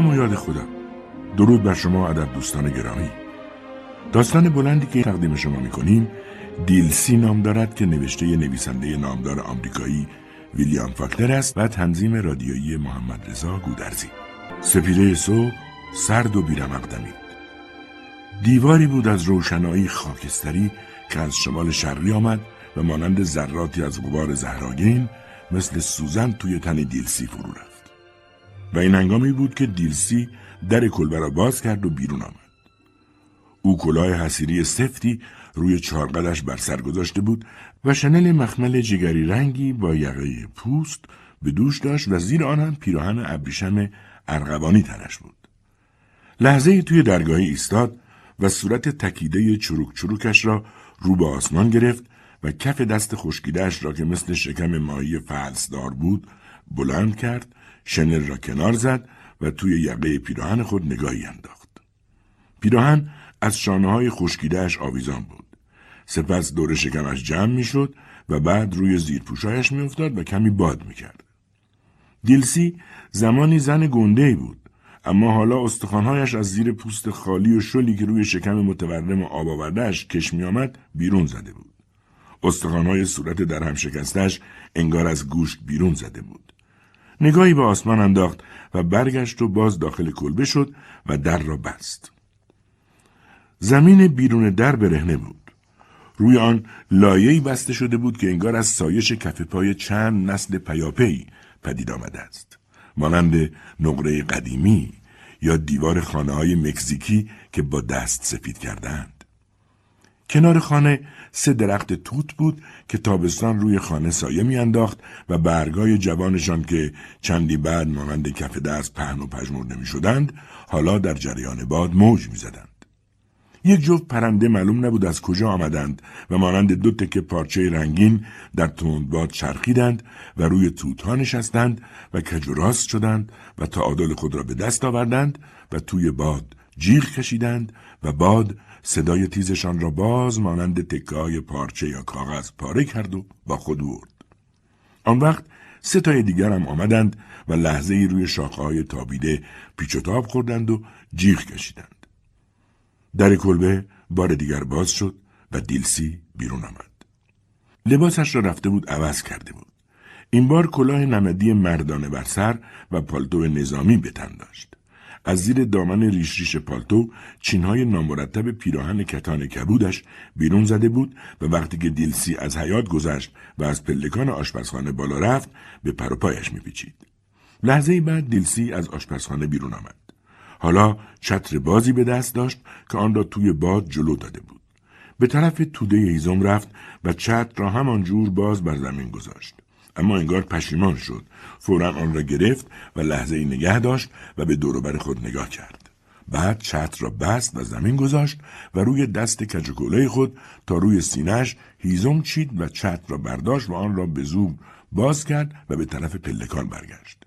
نام و یاد خودم. درود بر شما ادب دوستان گرامی. داستان بلندی که تقدیم شما می‌کنیم دیلسی نام دارد که نوشته نویسنده نامدار آمریکایی ویلیام فاکلر است و تنظیم رادیویی محمد رضا گودرزی. سپیده صبح سرد و بیرمق دمید. دیواری بود از روشنایی خاکستری که از شمال شرقی آمد و مانند ذراتی از غبار زهراگین مثل سوزن توی تن دیلسی فرو رفت و این هنگامی بود که دیلسی در کلبه را باز کرد و بیرون آمد. او کلاه حسیری سفتی روی چارقدش بر سر گذاشته بود و شنل مخمل جگری رنگی با یقه پوست به دوش داشت و زیر آن هم پیراهن ابریشم ارغوانی تنش بود. لحظه توی درگاهی ایستاد و صورت تکیده چروک چروکش را رو به آسمان گرفت و کف دست خشکیدهش را که مثل شکم ماهی فلسدار بود بلند کرد شنل را کنار زد و توی یقه پیراهن خود نگاهی انداخت. پیراهن از شانه های خشکیدهش آویزان بود. سپس دور شکمش جمع می‌شد و بعد روی زیر پوشایش میافتاد و کمی باد می‌کرد. دیلسی زمانی زن گنده بود اما حالا استخوانهایش از زیر پوست خالی و شلی که روی شکم متورم آب آوردهش کش میآمد بیرون زده بود. استخوانهای صورت در هم شکستش انگار از گوشت بیرون زده بود. نگاهی به آسمان انداخت و برگشت و باز داخل کلبه شد و در را بست. زمین بیرون در برهنه بود. روی آن لایه‌ای بسته شده بود که انگار از سایش کف پای چند نسل پیاپی پدید آمده است مانند نقره قدیمی یا دیوار خانه های مکزیکی که با دست سفید کردند. کنار خانه سه درخت توت بود که تابستان روی خانه سایه میانداخت و برگای جوانشان که چندی بعد مانند کف دست پهن و پژمرده می شدند حالا در جریان باد موج می زدند. یک جفت پرنده معلوم نبود از کجا آمدند و مانند دو تکه پارچه رنگین در تندباد چرخیدند و روی توتها نشستند و کج و راست شدند و تعادل خود را به دست آوردند و توی باد جیغ کشیدند و باد صدای تیزشان را باز مانند تکه پارچه یا کاغذ پاره کرد و با خود برد. آن وقت سه تای دیگر هم آمدند و لحظه ای روی شاخه های تابیده پیچ و تاب خوردند و جیغ کشیدند. در کلبه بار دیگر باز شد و دیلسی بیرون آمد. لباسش را رفته بود عوض کرده بود. این بار کلاه نمدی مردانه بر سر و پالتو نظامی به تن داشت. از زیر دامن ریش ریش پالتو چینهای نامرتب پیراهن کتان کبودش بیرون زده بود و وقتی که دیلسی از حیات گذشت و از پلکان آشپزخانه بالا رفت به پروپایش میپیچید. لحظه بعد دیلسی از آشپزخانه بیرون آمد. حالا چتر بازی به دست داشت که آن را توی باد جلو داده بود. به طرف توده هیزم رفت و چتر را همانجور باز بر زمین گذاشت. اما انگار پشیمان شد. فورا آن را گرفت و لحظه ای نگه داشت و به دوروبر خود نگاه کرد. بعد چتر را بست و زمین گذاشت و روی دست کچکوله خود تا روی سینهش هیزم چید و چتر را برداشت و آن را به زوب باز کرد و به طرف پلکان برگشت.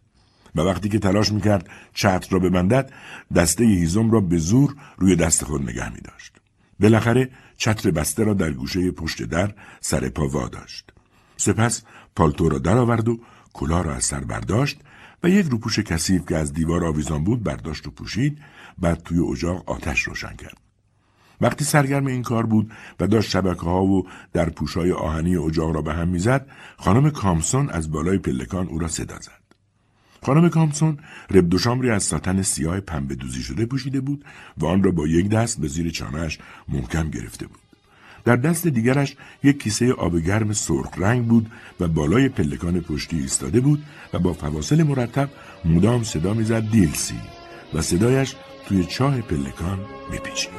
و وقتی که تلاش می‌کرد چتر را ببندد دسته هیزم را به زور روی دست خود نگه می داشت. بالاخره چتر بسته را در گوشه پشت در سر پا داشت. سپس پالتو را درآورد و کلاه را از سر برداشت و یک روپوش کثیف که از دیوار آویزان بود برداشت و پوشید بعد توی اجاق آتش روشن کرد. وقتی سرگرم این کار بود و داشت شبکه ها و در پوشای آهنی اجاق را به هم می‌زد خانم کامسون از بالای پلکان او را صدا زد. خانم کامسون رب شامری از ساتن سیاه پنبه دوزی شده پوشیده بود و آن را با یک دست به زیر چانهش محکم گرفته بود. در دست دیگرش یک کیسه آب گرم سرخ رنگ بود و بالای پلکان پشتی ایستاده بود و با فواصل مرتب مدام صدا می‌زد دیلسی و صدایش توی چاه پلکان میپیچید.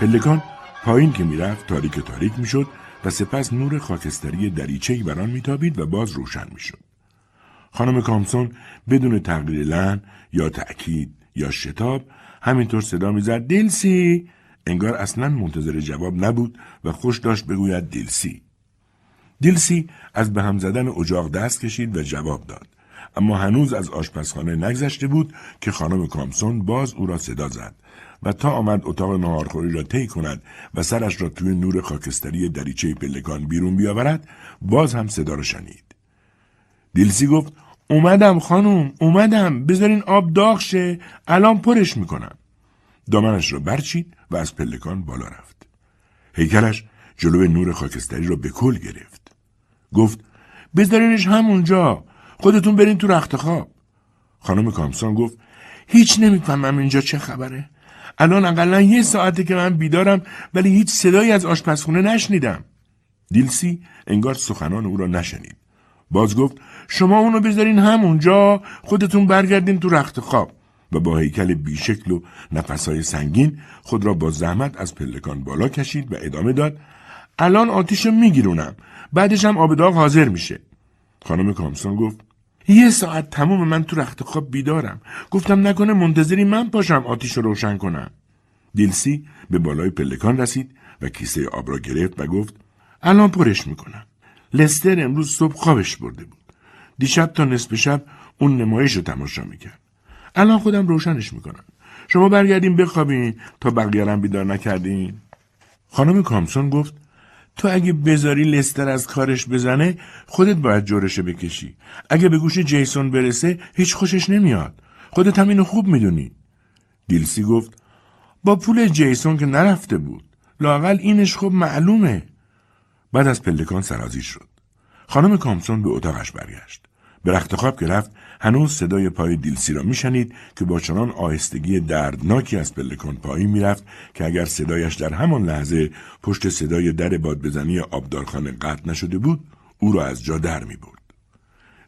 پلکان پایین که می‌رفت تاریک تاریک می‌شد و سپس نور خاکستری دریچه‌ای بر آن میتابید و باز روشن می‌شد. خانم کامسون بدون تغییر لن یا تأکید یا شتاب همینطور صدا می‌زد دیلسی انگار اصلا منتظر جواب نبود و خوش داشت بگوید دیلسی. دیلسی از به هم زدن اجاق دست کشید و جواب داد. اما هنوز از آشپزخانه نگذشته بود که خانم کامسون باز او را صدا زد و تا آمد اتاق نهارخوری را طی کند و سرش را توی نور خاکستری دریچه پلکان بیرون بیاورد باز هم صدا را شنید. دیلسی گفت اومدم خانم اومدم بذارین آب داغ شه الان پرش می‌کنم. دامنش را برچید و از پلکان بالا رفت. هیکلش جلو نور خاکستری را به کل گرفت. گفت بذارینش همونجا. خودتون برین تو رخت خواب. خانم کامسان گفت هیچ نمی‌فهمم اینجا چه خبره. الان اقلا یه ساعته که من بیدارم ولی هیچ صدایی از آشپزخونه نشنیدم. دیلسی انگار سخنان او را نشنید. باز گفت شما اونو بذارین همونجا خودتون برگردین تو رخت خواب. و با هیکل بیشکل و نفسهای سنگین خود را با زحمت از پلکان بالا کشید و ادامه داد الان آتیش میگیرونم. بعدش هم آب داغ حاضر میشه. خانم کامسون گفت یه ساعت تموم من تو رخت خواب بیدارم. گفتم نکنه منتظری من پاشم آتیش رو روشن کنم. دیلسی به بالای پلکان رسید و کیسه آب را گرفت و گفت الان پرش می‌کنم. لستر امروز صبح خوابش برده بود. دیشب تا نصف شب اون نمایش رو تماشا می‌کرد. الان خودم روشنش می‌کنم. شما برگردین بخوابین تا بقیه بیدار نکردین. خانم کامسون گفت تو اگه بذاری لستر از کارش بزنه خودت باید جورشه بکشی. اگه به گوش جیسون برسه هیچ خوشش نمیاد. خودت هم اینو خوب می‌دونی. دیلسی گفت با پول جیسون که نرفته بود. لاقل اینش خوب معلومه. بعد از پلکان سرازی شد. خانم کامسون به اتاقش برگشت. به رخت خواب که رفت هنوز صدای پای دیلسی را میشنید که با چنان آهستگی دردناکی از پلکان پایین می‌رفت که اگر صدایش در همان لحظه پشت صدای در بادبزنی آبدارخانه قطع نشده بود او را از جا در می برد.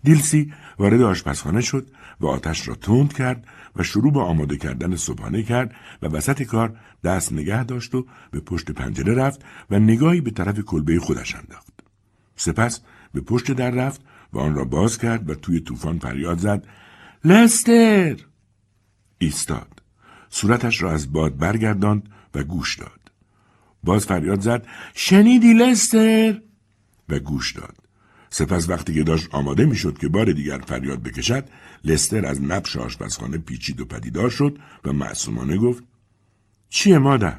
دیلسی وارد آشپزخانه شد و آتش را تند کرد و شروع به آماده کردن صبحانه کرد و وسط کار دست نگه داشت و به پشت پنجره رفت و نگاهی به طرف کلبه خودش انداخت. سپس به پشت در رفت و آن را باز کرد و توی طوفان فریاد زد. لستر! ایستاد. صورتش را از باد برگرداند و گوش داد. باز فریاد زد. شنیدی لستر؟ و گوش داد. سپس وقتی که داشت آماده می‌شد که بار دیگر فریاد بکشد لستر از نبش آشپزخانه پیچید و پدیدار شد و معصومانه گفت چیه مادر؟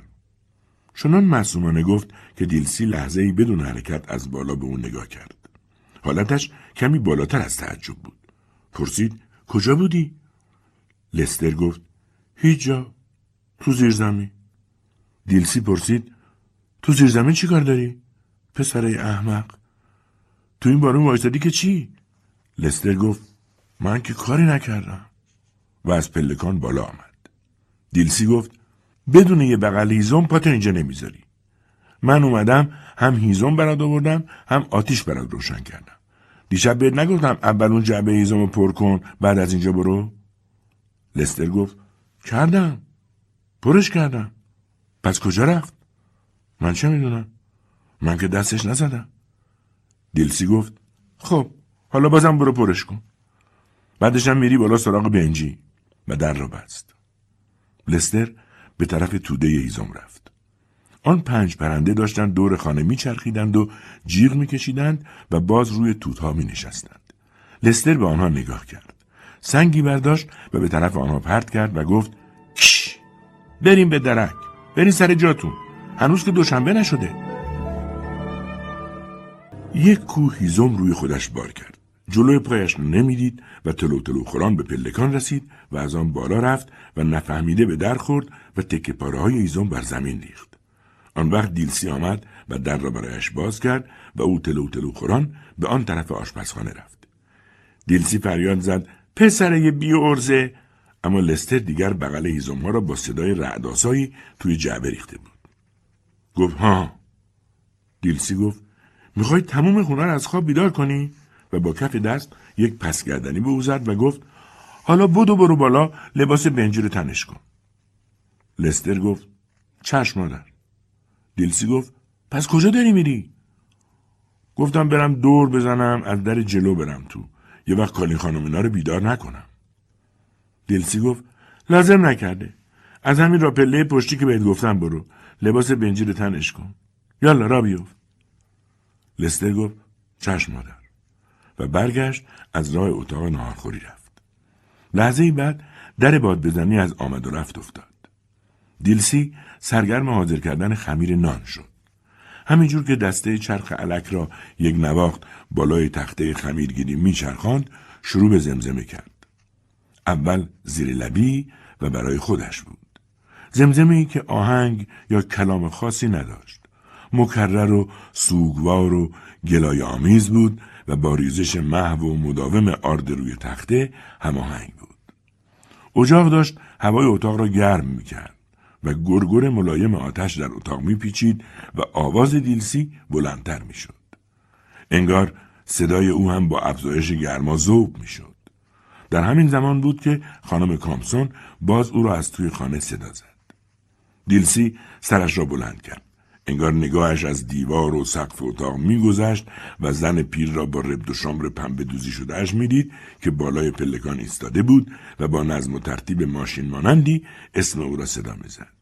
چنان معصومانه گفت که دیلسی لحظه ای بدون حرکت از بالا به اون نگاه کرد. حالتش کمی بالاتر از تعجب بود. پرسید کجا بودی؟ لستر گفت هیچ جا تو زیر زمین. دیلسی پرسید تو زیر زمین چی کار داری؟ پسره احمق. تو این بارون وایستادی که چی؟ لستر گفت من که کاری نکردم. و از پلکان بالا آمد. دیلسی گفت بدون یه بغل هیزم پاتو اینجا نمی‌ذاری. من اومدم هم هیزم برات آوردم هم آتیش برات روشن کردم. دیشب بهت نگفتم اول اون جعبه هیزم پر کن بعد از اینجا برو؟ لستر گفت کردم. پرش کردم. پس کجا رفت؟ من چه می‌دونم؟ من که دستش نزدم. دیلسی گفت خب حالا بازم برو پرش کن. بعدش هم میری بالا سراغ بنجی و در را بست. لستر به طرف توده هیزم رفت. آن پنج پرنده داشتند دور خانه میچرخیدند و جیغ میکشیدند و باز روی توتها می نشستند. لستر به آنها نگاه کرد. سنگی برداشت و به طرف آنها پرت کرد و گفت کش! بریم به درک. بریم سر جاتون. هنوز که دوشنبه نشده. یک کوه هیزم روی خودش بار کرد. جلوی پایش نمی‌دید و تلو تلو خوران به پلکان رسید و از آن بالا رفت و نفهمیده به در خورد و تکه پاره های هیزم بر زمین ریخت. آن وقت دیلسی آمد و در را برایش باز کرد و او تلو تلو خوران به آن طرف آشپزخانه رفت. دیلسی فریاد زد پسر بی ارزه اما لستر دیگر بغل هیزم ها را با صدای رعداسایی توی جعبه ریخته بود. گفت ها. دیلسی گفت می‌خوای تموم خونه را از خواب بیدار کنی؟ و با کف دست یک پسگردنی به او زد و گفت حالا بدو برو بالا لباس بنجی تنش کن. لستر گفت چشم مادر. دیلسی گفت پس کجا داری میری؟ گفتم برم دور بزنم از در جلو برم تو. یه وقت کالی خانم اینا رو بیدار نکنم. دیلسی گفت لازم نکرده. از همین را پله پشتی که بهت گفتم برو. لباس بنجی رو تنش کن. یالا را بیفت. لستر گفت چشم مادر. و برگشت از راه اتاق نهارخوری رفت. لحظه ای بعد در باد بزنی از آمد و رفت افتاد. دیلسی سرگرم حاضر کردن خمیر نان شد. همینجور که دسته چرخ علک را یک نواخت بالای تخته خمیرگیری میچرخاند شروع به زمزمه کرد. اول زیر لبی و برای خودش بود. زمزمه ای که آهنگ یا کلام خاصی نداشت. مکرر و سوگوار و گلای آمیز بود و با ریزش محو و مداوم آرد روی تخته هماهنگ بود. اجاق داشت هوای اتاق را گرم می‌کرد و گرگر ملایم آتش در اتاق میپیچید و آواز دیلسی بلندتر می‌شد. انگار صدای او هم با افزایش گرما ذوب می‌شد. در همین زمان بود که خانم کامسون باز او را از توی خانه صدا زد. دیلسی سرش را بلند کرد. انگار نگاهش از دیوار و سقف اتاق میگذشت و زن پیر را با ربد و شامر پنبه دوزی شدهش می‌دید که بالای پلکان ایستاده بود و با نظم و ترتیب ماشین مانندی اسم او را صدا می‌زد.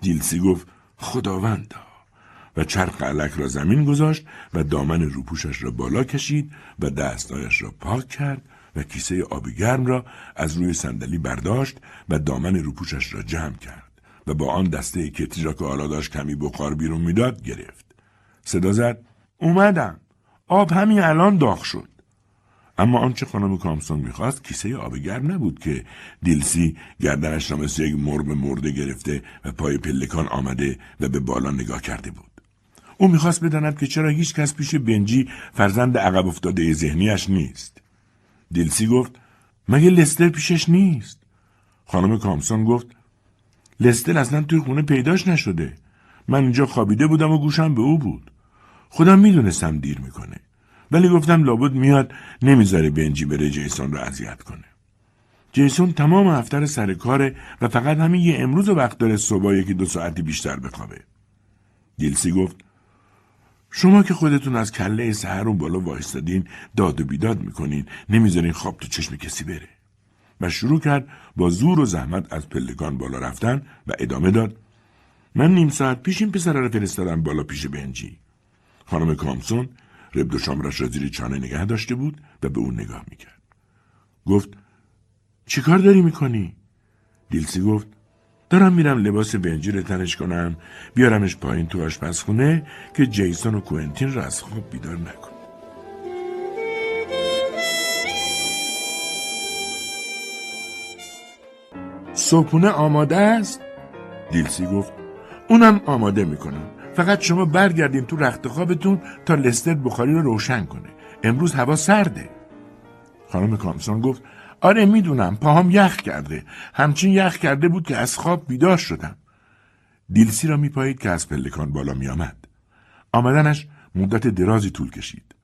دیلسی گفت خداوندا. و چرخ علک را زمین گذاشت و دامن روپوشش را بالا کشید و دستایش را پاک کرد و کیسه آبی گرم را از روی صندلی برداشت و دامن روپوشش را جمع کرد. و با آن دسته کتری را که حالا داشت کمی بخار بیرون می‌داد گرفت. صدا زد اومدم. آب همین الان داغ شد. اما آنچه خانم کامسون می‌خواست کیسه آب گرم نبود که دیلسی گردنش را مثل یک مرغ مرده گرفته و پای پلکان آمده و به بالا نگاه کرده بود. او می‌خواست بداند که چرا هیچ کس پیش بنجی فرزند عقب افتاده ذهنیش نیست. دیلسی گفت مگه لستر پیشش نیست؟ خانم کامسون گفت لستر اصلا توی خونه پیداش نشده. من اینجا خوابیده بودم و گوشم به او بود. خودم می‌دونستم دیر می‌کنه. ولی گفتم لابد میاد نمی‌ذاره بنجی بره جیسون رو اذیت کنه. جیسون تمام هفته سر کاره و فقط همین یه امروز وقت داره صبح یکی دو ساعتی بیشتر بخوابه. دیلسی گفت شما که خودتون از کله سهر اون بالا وایستادین داد و بیداد می‌کنین نمی‌ذارین خواب تو چشم کسی بره. و شروع کرد با زور و زحمت از پلکان بالا رفتن و ادامه داد من نیم ساعت پیش این پسر را فرستادم بالا پیش بنجی. خانم کامسون ربد و شامرش را زیر چانه نگه داشته بود و به اون نگاه می‌کرد گفت چی کار داری می‌کنی؟ دیلسی گفت دارم میرم لباس بنجی تنش کنم بیارمش پایین تو آشپزخونه که جیسون و کوئنتین را از خواب بیدار نکن صبحونه آماده است؟ دیلسی گفت اونم آماده می‌کنم فقط شما برگردین تو رخت خوابتون تا لستر بخاری رو روشن کنه. امروز هوا سرده. خانم کامسون گفت آره می‌دونم پاهام یخ کرده. همچین یخ کرده بود که از خواب بیدار شدم. دیلسی را میپایید که از پلکان بالا میآمد. آمدنش مدت درازی طول کشید.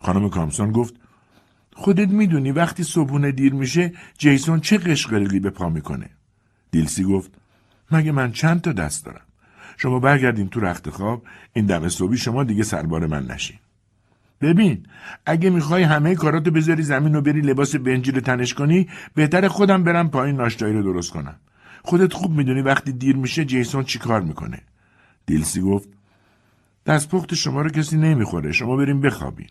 خانم کامسون گفت خودت می‌دونی وقتی صبحونه دیر میشه جیسون چه قشقرقی به پا می‌کنه؟ دیلسی گفت مگه من چند تا دست دارم؟ شما برگردین تو رخت خواب این دم صبحی شما دیگه سربار من نشین. ببین اگه می‌خوای همه کاراتو بذاری زمین و بری لباس بنجی رو تنش کنی بهتر خودم برم پایین ناشتایی رو درست کنم. خودت خوب می‌دونی وقتی دیر میشه جیسون چی کار می‌کنه. دیلسی گفت دستپخت شما رو کسی نمی‌خوره شما بریم بخوابین.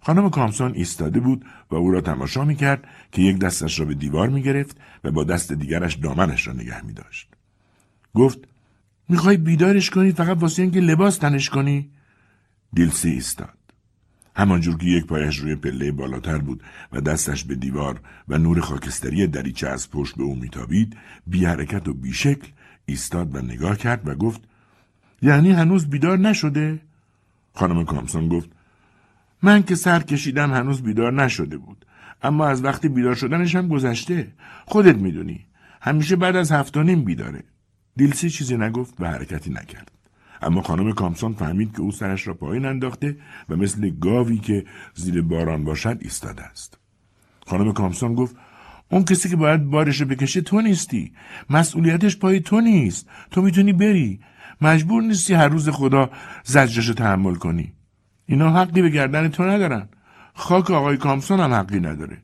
خانم کامسون ایستاده بود و او را تماشا می کرد که یک دستش را به دیوار می گرفت و با دست دیگرش دامنش را نگه می داشت. گفت می‌خوای بیدارش کنی فقط واسه اینکه لباس تنش کنی؟ دیلسی ایستاد. همانجور که یک پایش روی پله بالاتر بود و دستش به دیوار و نور خاکستری دریچه از پشت به او میتابید بی حرکت و بی شکل ایستاد و نگاه کرد و گفت یعنی هنوز بیدار نشده؟ خانم کامسون گفت من که سر کشیدم هنوز بیدار نشده بود اما از وقتی بیدار شدنش هم گذشته خودت می‌دونی همیشه بعد از هفت و نیم بیداره دیلسی چیزی نگفت و حرکتی نکرد. اما خانم کامسون فهمید که او سرش را پایین انداخته و مثل گاوی که زیر باران باشد ایستاده است. خانم کامسون گفت اون کسی که باید بارش رو بکشه تو نیستی. مسئولیتش پای تو نیست. تو می‌تونی بری. مجبور نیستی هر روز خدا زجرش تحمل کنی. اینا حقی به گردن تو ندارن. خاک آقای کامسون هم حقی نداره.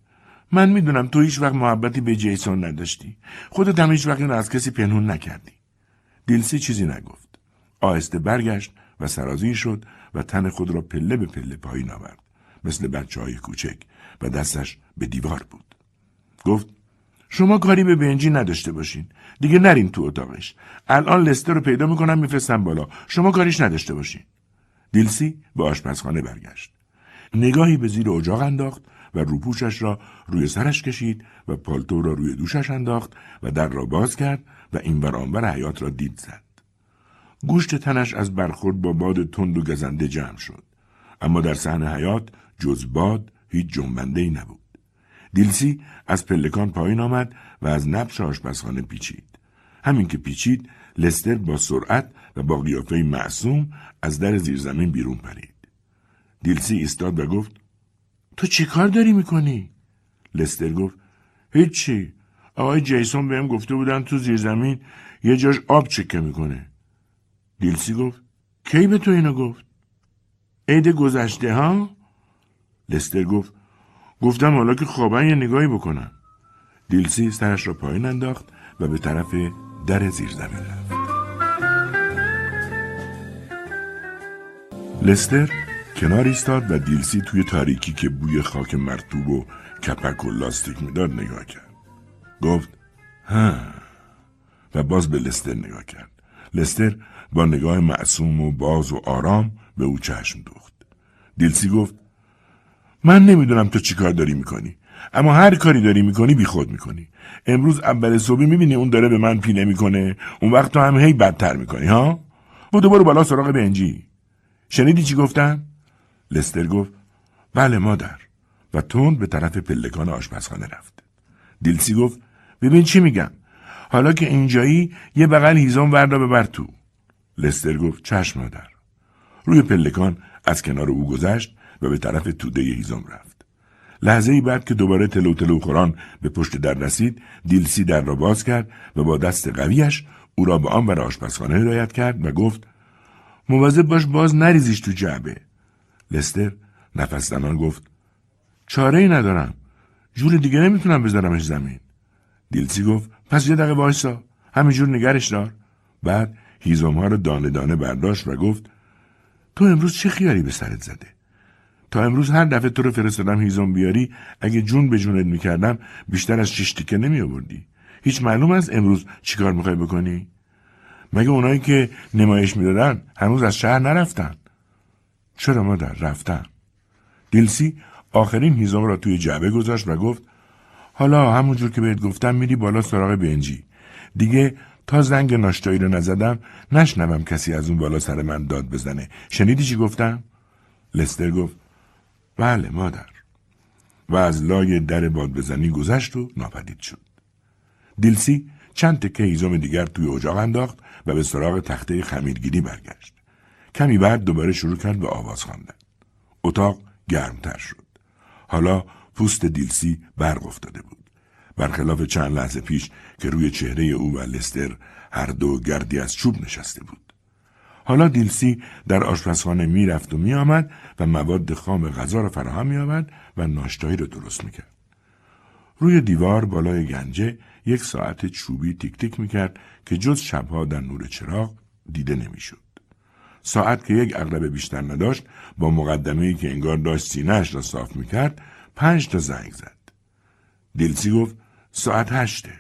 من می‌دونم تو هیچ وقت محبتی به جیسون نداشتی. خودت هم هیچ وقت اینو از کسی پنهون نکردی. دیلسی چیزی نگفت. آهسته برگشت و سرازی شد و تن خود را پله به پله پایین آورد. مثل بچه های کوچک و دستش به دیوار بود. گفت شما کاری به بنجی نداشته باشین. دیگه نرین تو اتاقش. الان لستر رو پیدا می‌کنم میفرستم بالا. شما کاریش نداشته باشین. دیلسی به آشپزخانه برگشت. نگاهی به زیر اجاق انداخت و روپوشش را روی سرش کشید و پالتو را روی دوشش انداخت و در را باز کرد و این برانبر حیات را دید زد. گوشت تنش از برخورد با باد تند و گزنده جمع شد. اما در صحن حیات جز باد هیچ جنبنده ای نبود. دیلسی از پلکان پایین آمد و از نبش آشپزخانه پیچید. همین که پیچید لستر با سرعت و با قیافه معصوم از در زیرزمین بیرون پرید. دیلسی ایستاد و گفت تو چی کار داری می‌کنی؟ لستر گفت هیچی آقای جیسون بهم گفته بودن تو زیرزمین یه جاش آب چکه می‌کنه. دیلسی گفت کی به تو اینو گفت؟ عید گذشته ها؟ لستر گفت گفتم حالا که خوابن یه نگاهی بکنم. دیلسی سرش را پایین انداخت و به طرف در زیر زمین رفت. لستر کنار ایستاد و دیلسی توی تاریکی که بوی خاک مرتوب و کپک و لاستیک می‌داد نگاه کرد. گفت ها. و باز به لستر نگاه کرد. لستر با نگاه معصوم و باز و آرام به او چشم دوخت. دیلسی گفت من نمی‌دونم تو چی کار داری می‌کنی اما هر کاری داری می‌کنی بی خود می‌کنی. امروز اول صبح می‌بینی اون داره به من پیله می‌کنه اون وقت تو هم هی بدتر می‌کنی ها؟ بودو برو بالا سراغ بنجی. شنیدی چی گفتم؟ لستر گفت بله مادر. و تند به طرف پلکان آشپزخانه رفت. دیلسی گفت ببین چی میگم حالا که اینجایی یه بغل هیزم وردا ببر تو. لستر گفت چشم مادر. روی پلکان از کنار او گذشت و به طرف توده هیزم رفت. لحظه ای بعد که دوباره تلو تلو خوران به پشت در رسید دیلسی در را باز کرد و با دست قویش او را به آن بر آشپزخانه هدایت کرد و گفت مواظب باش باز نریزیش تو جعبه. لستر نفس گفت چاره ای ندارم. جور دیگه نمی‌تونم بذارمش زمین. دیلسی گفت؟ پس یه دقیقه وایسا. همینجور نگرش دار. بعد هیزم ها رو دانه دانه برداشت و گفت تو امروز چه خیالی به سرت زده؟ تا امروز هر دفعه تو رو فرستادم هیزم بیاری اگه جون به جونت می‌کردم بیشتر از شش تیکه نمی آوردی هیچ معلوم از امروز چیکار می‌خوای بکنی؟ مگه اونایی که نمایش می‌دادن هنوز از شهر نرفتن؟ چرا مادر؟ رفتن. دیلسی آخرین هیزم را توی جعبه گذاشت و گفت حالا همونجور که بهت گفتم میری بالا سراغ بنجی. دیگه تا زنگ ناشتایی رو نزدم نشنوم کسی از اون بالا سر من داد بزنه. شنیدی چی گفتم؟ لستر گفت بله مادر. و از لای در باد بزنی گذشت و ناپدید شد. دیلسی چند تکه هیزم دیگر توی اجاق انداخت و به سراغ تخته خمیرگیری برگشت. کمی بعد دوباره شروع کرد به آواز خواندن. اتاق گرمتر شد. حالا پوست دیلسی برق افتاده بود. برخلاف چند لحظه پیش که روی چهره او و لستر هر دو گردی از چوب نشسته بود. حالا دیلسی در آشپزخانه می‌رفت و میآمد و مواد خام غذا را فراهم میآورد و ناشتایی را درست می‌کرد. روی دیوار بالای گنجه یک ساعت چوبی تیک تیک می‌کرد که جز شبها در نور چراغ دیده نمی‌شد. ساعت که یک اغلب بیشتر نداشت با مقدمه که انگار داشت سینهش را صاف می‌کرد پنج تا زنگ زد. دیلسی گفت ساعت هشته.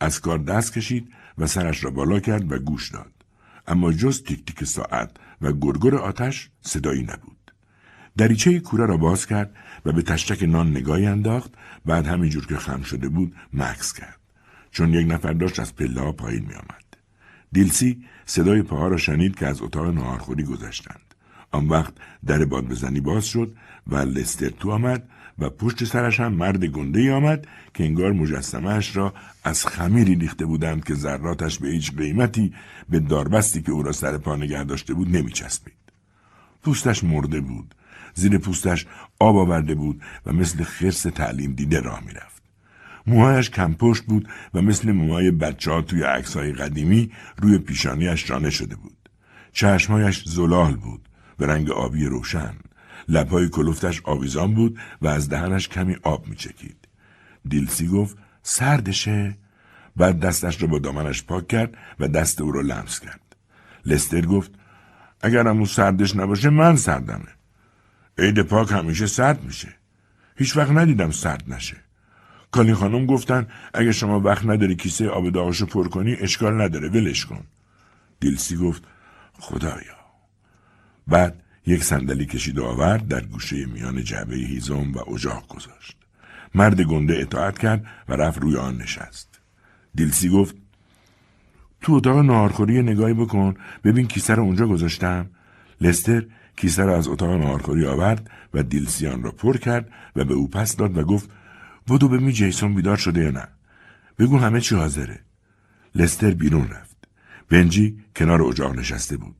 از کار دست کشید و سرش را بالا کرد و گوش داد. اما جز تیک تیک ساعت و گرگر آتش صدایی نبود. دریچه کوره را باز کرد و به تشتک نان نگاهی انداخت بعد همینجور که خم شده بود مکس کرد چون یک نفر داشت از پله ها پایین می آمد. دیلسی صدای پاها را شنید که از اتاق نهارخوری گذشتند آن وقت در باد بزنی باز شد و لستر تو آمد و پشت سرش هم مرد گنده آمد که انگار مجسمهش را از خمیری ریخته بودند که ذراتش به هیچ قیمتی به داربستی که او را سر پا نگه داشته بود نمیچسبید. پوستش مرده بود. زیر پوستش آب آورده بود و مثل خرس تعلیم دیده راه می‌رفت. موهایش کمپشت بود و مثل موهای بچه ها توی عکس های قدیمی روی پیشانیش رانه شده بود. چشمهایش زلال بود به رنگ آبی روشن. لبهای کلفتش آویزان بود و از دهنش کمی آب میچکید. دیلسی گفت سردشه؟ بعد دستش را با دامنش پاک کرد و دست او را لمس کرد. لستر گفت اگر او سردش نباشه من سردمه. عید پاک همیشه سرد میشه. هیچ وقت ندیدم سرد نشه. کالی خانم گفتن اگه شما وقت نداری کیسه آب داغشو پر کنی اشکال نداره ولش کن. دیلسی گفت خدایا. بعد یک صندلی کشید و آورد در گوشه میان جعبه هیزم و اجاق گذاشت. مرد گنده اطاعت کرد و رفت روی آن نشست. دیلسی گفت تو اتاق نهارخوری نگاهی بکن ببین کیسه رو اونجا گذاشتم. لستر کیسه را از اتاق نهارخوری آورد و دیلسیان را پر کرد و به او پس داد و گفت بودو ببین جیسون بیدار شده یا نه بگو همه چی حاضره لستر بیرون رفت بنجی کنار اجاق نشسته بود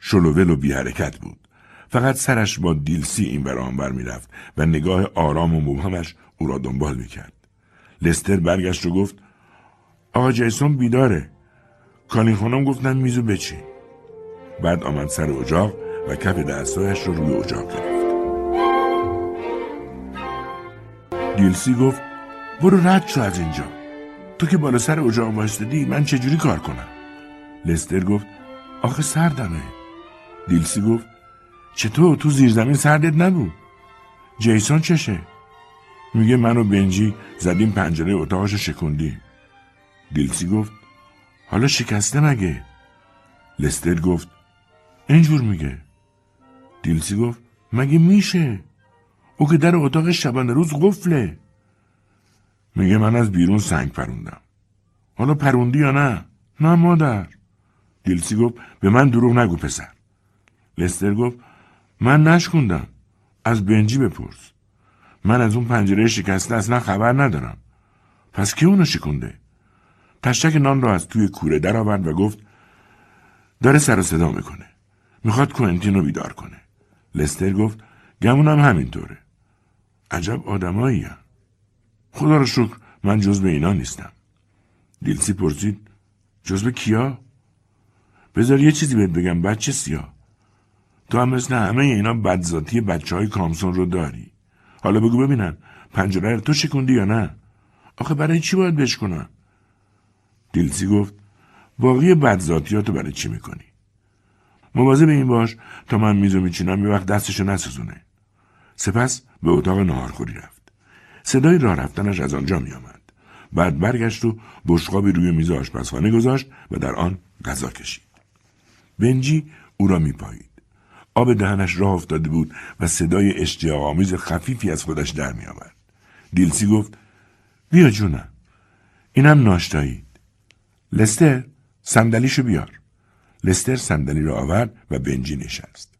شلوول و بی حرکت بود فقط سرش با دیلسی این بر آنور می‌رفت و نگاه آرام و مبهمش او را دنبال می‌کرد. لستر برگشت و گفت آقا جیسون بیداره. کالین خانم گفتن میزو بچین. بعد آمد سر اجاق و کف دستایش رو روی اجاق گرفت. دیلسی گفت برو رد شو از اینجا. تو که بالا سر اجاق وایستدی من چجوری کار کنم؟ لستر گفت آخه سردمه. دیلسی گفت چطور تو زیر زمین سردت نبود؟ جیسون چشه؟ میگه من و بنجی زدیم پنجره اتاقش شکندی دیلسی گفت حالا شکسته مگه؟ لستر گفت اینجور میگه. دیلسی گفت مگه میشه؟ او که در اتاق شبانه روز قفله. میگه من از بیرون سنگ پروندم. حالا پروندی یا نه؟ نه مادر. دیلسی گفت به من دروغ نگو پسر. لستر گفت من نشکوندم. از بنجی بپرس. من از اون پنجره شکسته اصلا خبر ندارم. پس کی اونو شکونده؟ تشتک نان را از توی کوره درآورد و گفت داره سر و صدا می‌کنه. می‌خواد کوئنتین رو بیدار کنه. لستر گفت گمونم همینطوره. عجب آدمایی هم. خدا رو شکر من جز به اینا نیستم. دیلسی پرسید به کیا؟ بذار یه چیزی بهت بگم بچه سیاه. تو هم مثل همه اینا بدذاتی بچه های کامسون رو داری. حالا بگو ببینم پنجره رو تو شکوندی یا نه؟ آخه برای چی باید بشکنم دیلسی گفت باقی بدذاتیاتو برای چی می‌کنی؟ مواظب این باش تا من میزو میچینم یه وقت دستشو نسوزونه. سپس به اتاق نهارخوری رفت. صدای راه رفتنش از آنجا میآمد. بعد برگشت و بشقابی روی میز آشپزخانه گذاشت و در آن غذا کشید. بنجی او را میپایید. آب دهنش راه افتاده بود و صدای اشتیاقآمیز خفیفی از خودش در میآورد. دیلسی گفت بیا جونم. اینم ناشتایید. لستر صندلیشو بیار. لستر صندلی را آورد و بنجی نشست.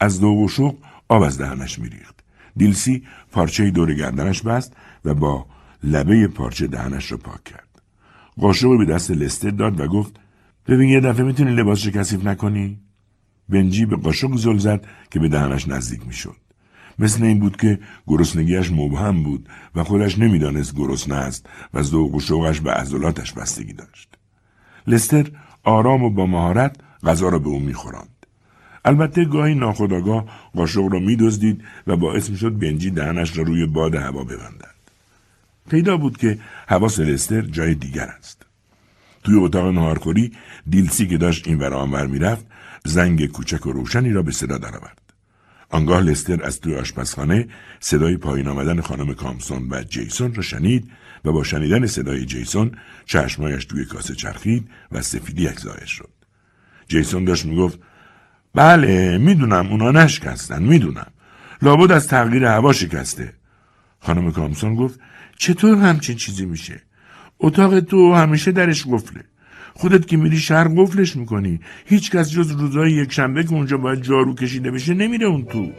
از دو و شوق آب از دهنش میریخت. دیلسی پارچه دور گردنش بست و با لبه پارچه دهنش را پاک کرد. قاشق به دست لستر داد و گفت ببین یه دفعه می‌تونی لباسشو کثیف نکنی؟ بنجی به قاشق زل زد که به دهنش نزدیک می‌شد. مثل این بود که گرسنگیش مبهم بود و خودش نمی‌دانست گرسنه است و ذوق و شوقش به عضلاتش بستگی داشت. لستر آرام و با مهارت غذا را به او میخوراند. البته گاهی ناخداگاه قاشق را میدزدید و باعث می‌شد بنجی دهنش را روی باد هوا ببندد. پیدا بود که حواس لستر جای دیگر است. توی اتاق نهارخوری دیلسی که داشت این ور آنور می‌رفت زنگ کوچک و روشنی را به صدا درآورد. آنگاه لستر از توی آشپزخانه صدای پایین آمدن خانم کامسون و جیسون را شنید و با شنیدن صدای جیسون چشمایش توی کاسه چرخید و سفیدی ظاهر شد. جیسون داشت می‌گفت بله می‌دونم اونا نشکستن می‌دونم. لابد از تغییر هوا شکسته. خانم کامسون گفت چطور همچین چیزی میشه؟ اتاق تو همیشه درش قفله. خودت که میری شهر قفلش می‌کنی. هیچکس جز روزای یک شنبه که اونجا باید جارو کشیده بشه نمیره اون تو.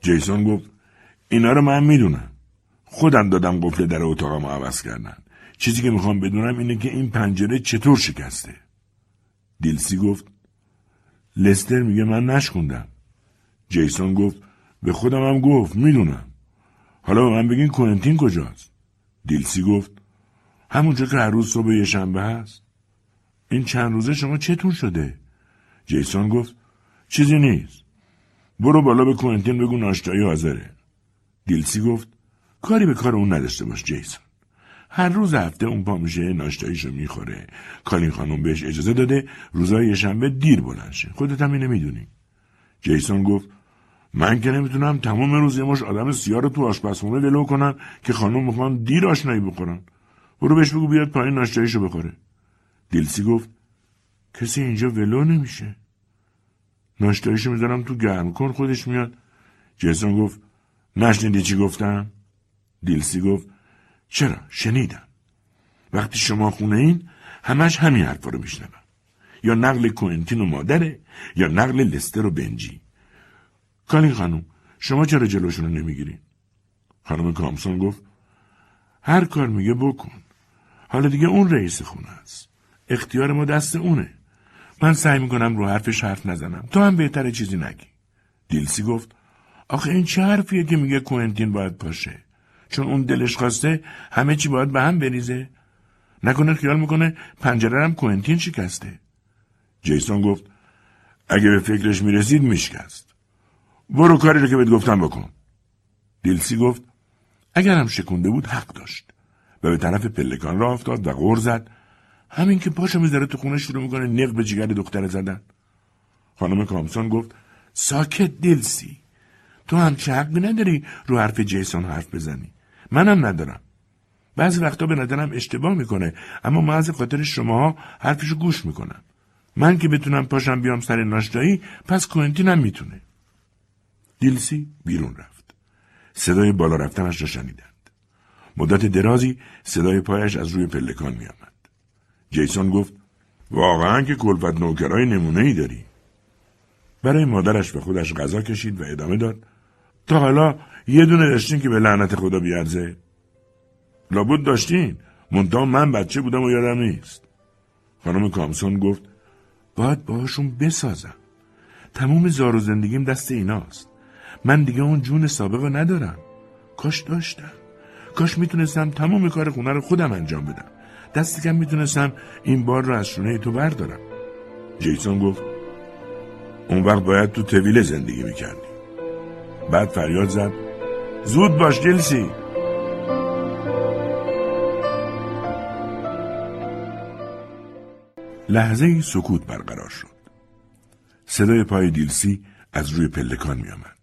جیسون گفت اینا رو من می‌دونم. خودم دادم قفل در اتاقم عوض کردن. چیزی که می‌خوام بدونم اینه که این پنجره چطور شکسته؟ دیلسی گفت لستر میگه من نشکوندم. جیسون گفت به خودم هم گفت می‌دونم. حالا من بگین کوئنتین کجاست؟ دیلسی گفت همونجا که هر روز صبح یه شنبه هست. این چند روزه شما چطور شده؟ جیسون گفت چیزی نیست. برو بالا به کوئنتین بگو ناشتایی حاضره. دیلسی گفت کاری به کار اون نداشته باش جیسون. هر روز هفته اون پا میشه ناشتاییشو می‌خوره. کالین خانم بهش اجازه داده روزای شنبه دیر بلند شه. خودت هم اینه می‌دونی. جیسون گفت من که نمی‌تونم تمام روز یه مش آدم سیاه رو تو آشپزخونه ولو کنم که خانم می‌خوان دیر آشنایی بخورن. برو بهش بگو بیاد پایین ناشتاییشو بخوره. دیلسی گفت کسی اینجا ولو نمیشه. ناشتاییشو می‌ذارم تو گرم کن خودش میاد. جیسون گفت نشنیدی چی گفتم؟ دیلسی گفت چرا؟ شنیدم. وقتی شما خونه این همش همین حرفا رو میشنوم. یا نقل کوینتین و مادره یا نقل لستر و بنجی. کالین خانم شما چرا جلوشون رو نمی‌گیرین؟ خانم کامسون گفت هر کار میگه بکن. حالا دیگه اون رئیس خونه است. اختیار ما دست اونه. من سعی می‌کنم رو حرفش حرف نزنم. تو هم بهتره چیزی نگی. دیلسی گفت آخه این چه حرفیه که میگه کوینتین باید پاشه چون اون دلش خواسته همه چی باید به هم بریزه. نکنه خیال می‌کنه پنجره هم کوینتین شکسته. جیسون گفت اگه به فکرش می‌رسید میشکست. برو کاری رو که بهت گفتم بکن. دیلسی گفت اگرم شکونده بود حق داشت. و به طرف پلکان را افتاد و غور زد. همین که پاشو می‌ذاره تو خونه شروع می‌کنه نق به جگر دختر زدن. خانم کامسون گفت ساکت دلسی تو هم چه حقی نداری رو حرف جیسون حرف بزنی؟ منم ندارم. بعضی وقتا به نظرم اشتباه می‌کنه اما من از خاطر شماها حرفشو گوش می‌کنم. من که بتونم پاشم بیام سر ناشتایی پس کوینتینم می‌تونه. دیلسی بیرون رفت. صدای بالا رفتنش را شنیدند. مدت درازی صدای پایش از روی پلکان میآمد. جیسون گفت واقعا که کلفت نوکرای نمونه ای داری. برای مادرش به خودش غذا کشید و ادامه داد تا حالا یه دونه داشتین که به لعنت خدا بیارزه. لابد داشتین. منتها من بچه بودم و یادم نیست. خانم کامسون گفت باید باهاشون بسازم. تموم زار و زندگیم دست ایناست. من دیگه اون جون سابقه ندارم. کاش داشتم. کاش می‌تونستم تمام کار خونه رو خودم انجام بدم. دستی کم می‌تونستم این بار رو از شونه تو بردارم. جیسون گفت اون وقت باید تو طویله زندگی می‌کردی. بعد فریاد زد زود باش جلسی. لحظه سکوت برقرار شد. صدای پای دیلسی از روی پلکان میآمد.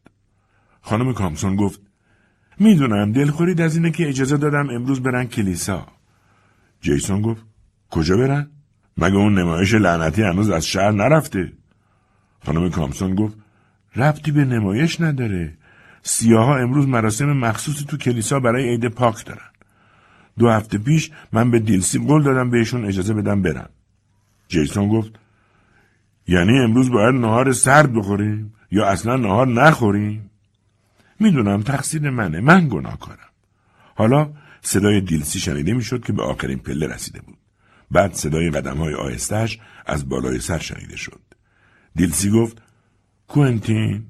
خانم کامسون گفت می‌دونم دلخورید از اینه که اجازه دادم امروز برن کلیسا. جیسون گفت کجا برن؟ مگه اون نمایش لعنتی هنوز از شهر نرفته؟ خانم کامسون گفت ربطی به نمایش نداره. سیاها امروز مراسم مخصوصی تو کلیسا برای عید پاک دارن. دو هفته پیش من به دیلسی قول دادم بهشون اجازه بدم برم جیسون گفت یعنی امروز باید نهار سرد بخوریم یا اصلا نهار نخوریم؟ می‌دونم تقصیر منه. من گناهکارم. حالا صدای دیلسی شنیده می‌شد که به آخرین پله رسیده بود. بعد صدای قدم های آهستش از بالای سر شنیده شد. دیلسی گفت کوئنتین؟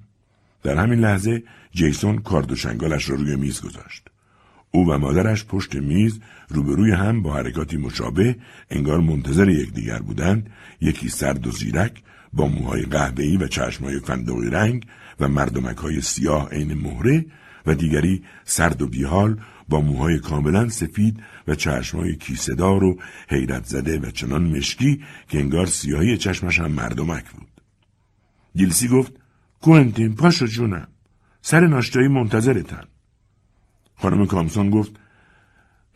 در همین لحظه جیسون کارد و شنگالش را روی میز گذاشت. او و مادرش پشت میز روبروی هم با حرکاتی مشابه انگار منتظر یکدیگر بودند. یکی سرد و زیرک با موهای قهوه‌ای و چشمهای فندقی رنگ و مردمک های سیاه عین مهره و دیگری سرد و بیحال با موهای کاملا سفید و چشمهای کیسهدار و حیرت زده و چنان مشکی که انگار سیاهی چشمش هم مردمک بود. دیلسی گفت کوئنتین پاشو جونم سر ناشتایی منتظرتن. خانم کامسون گفت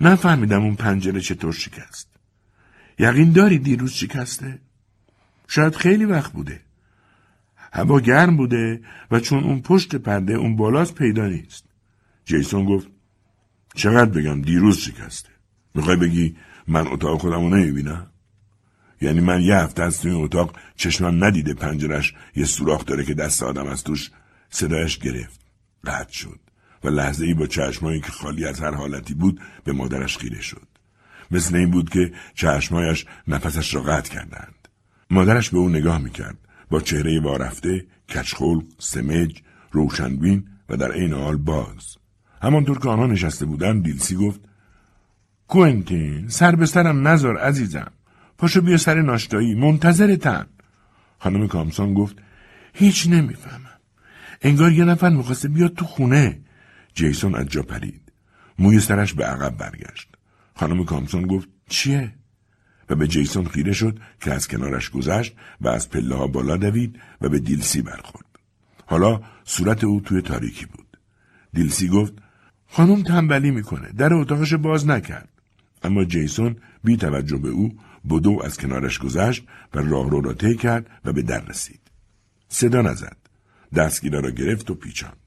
نفهمیدم اون پنجره چطور شکست. یقین داری دیروز شکسته؟ شاید خیلی وقت بوده. هوا گرم بوده و چون اون پشت پرده اون بالاست پیدا نیست. جیسون گفت چقدر بگم دیروز شکسته. می‌خوای بگی من اتاق خودم رو نمی‌بینم؟ یعنی من یه هفته از توی اتاق چشمم ندیده پنجرش یه سوراخ داره که دست آدم از توش صدایش گرفت. قطع شد و لحظه ای با چشمایی که خالی از هر حالتی بود به مادرش خیره شد. مثل این بود که چشمایش نفسش را قطع کردند. مادرش به او نگاه می‌کرد با چهره وارفته، کچخلق، سمج، روشنبین و در عین حال باز. همانطور که آنها نشسته بودند دیلسی گفت کوئنتین سر به سرم نزار عزیزم. پاشو بیا سر ناشتایی منتظرتن. خانم کامسون گفت هیچ نمی‌فهمم. انگار یه نفر می‌خواسته بیاد تو خونه. جیسون از جا پرید. موی سرش به عقب برگشت. خانم کامسون گفت چیه؟ و به جیسون خیره شد که از کنارش گذشت و از پله ها بالا دوید و به دیلسی برخورد حالا صورت او توی تاریکی بود دیلسی گفت خانم تنبلی می‌کنه در اتاقش باز نکرد اما جیسون بی توجه به او بدو از کنارش گذشت و راهرو را طی کرد و به در رسید. صدا نزد. دستگیره را گرفت و پیچاند.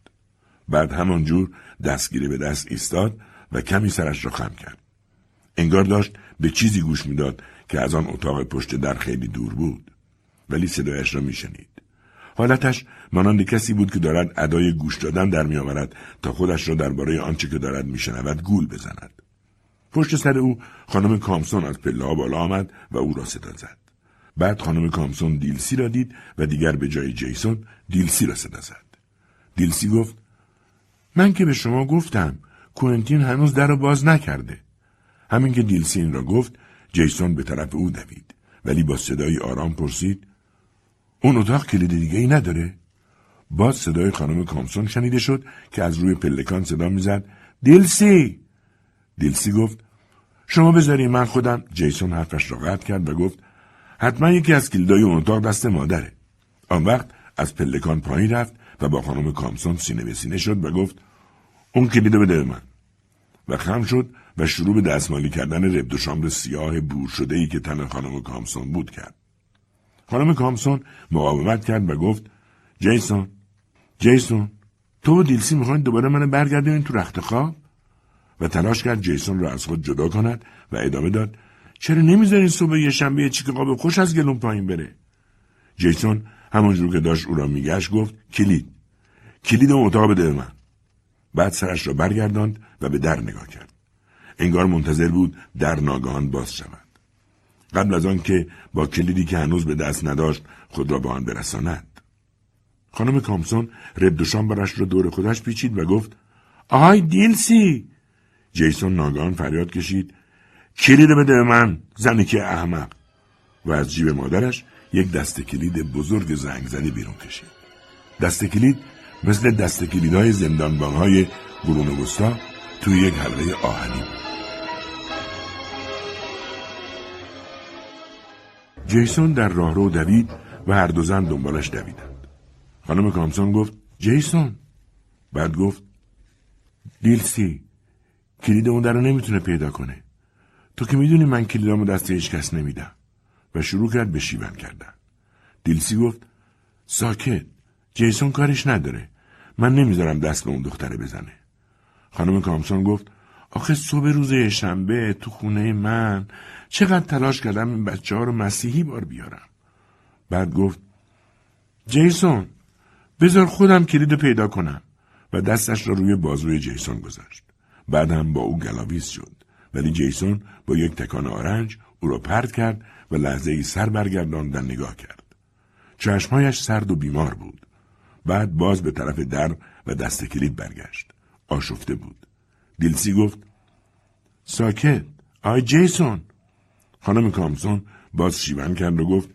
بعد همانجور دستگیره به دست ایستاد و کمی سرش را خم کرد. انگار داشت به چیزی گوش می‌داد که از آن اتاق پشت در خیلی دور بود. ولی صدایش را میشنید. حالتش مانند کسی بود که دارد ادای گوش دادن در میآورد تا خودش را درباره آنچه که دارد میشنود گول بزند. پشت سر او خانم کامسون از پله بالا آمد و او را صدا زد. بعد خانم کامسون دیلسی را دید و دیگر به جای جیسون دیلسی را صدا زد. دیلسی گفت من که به شما گفتم کوئنتین هنوز در را باز نکرده. همین که دیلسی این را گفت جیسون به طرف او دوید. ولی با صدای آرام پرسید اون اتاق کلید دیگه ای نداره؟ باز صدای خانم کامسون شنیده شد که از روی پلکان صدا می‌زد. دیلسی! دیلسی گفت شما بذاری من خودم. جیسون حرفش را قطع کرد و گفت حتما یکی از کلیدای اون اتاق دست مادره. آن وقت از پلکان پایین رفت و با خانم کامسون سینه به سینه شد و گفت اون کلیدو بده به من. و خم شد و شروع به دستمالی کردن ربد و سیاه بور شده ای که تن خانم کامسون بود کرد. خانم کامسون مقاومت کرد و گفت جیسون جیسون تو و دیلسی می‌خواین دوباره من برگردونین تو رخت خواب؟ و تلاش کرد جیسون را از خود جدا کند و ادامه داد چرا نمی‌ذارین صبح یه شنبه چیک قاب خوش از گلون پایین بره؟ جیسون همونجور که داشت او را میگشت گفت کلید کلید اون اتاق بده من. بعد سرش را برگرداند و به در نگاه کرد. انگار منتظر بود در ناگهان باز شود. قبل از آن که با کلیدی که هنوز به دست نداشت خود را به آن برساند. خانم کامسون رب برش را دور خودش پیچید و گفت آهای دیلسی! جیسون ناگهان فریاد کشید کلید بده به من زنی که احمق! و از جیب مادرش یک دست کلید بزرگ زنگ زنی بیرون کشید. دست کلید مثل دست کلیدهای زندانبانهای قرون وسطا توی یک حلقه آهنی جیسون در راهرو دوید و هر دو زن دنبالش دویدند. خانم کامسون گفت جیسون بعد گفت دیلسی کلید اون در رو نمی‌تونه پیدا کنه. تو که می‌دونی من کلیدامو دست هیچ کس نمیدم و شروع کرد به شیون کردن. دیلسی گفت ساکت جیسون کارش نداره. من نمی‌ذارم دست به اون دختره بزنه. خانم کامسون گفت آخه صبح روز شنبه تو خونه من چقدر تلاش کردم این بچه ها رو مسیحی بار بیارم. بعد گفت جیسون بذار خودم کلید پیدا کنم و دستش را روی بازوی جیسون گذاشت. بعد هم با او گلاویز شد. ولی جیسون با یک تکان آرنج او را پرد کرد و لحظه ای سر برگرداند و نگاه کرد. چشمهایش سرد و بیمار بود. بعد باز به طرف در و دست کلید برگشت. آشفته بود. دیلسی گفت ساکت آی جیسون. خانم کامسون باز شیون کرد و گفت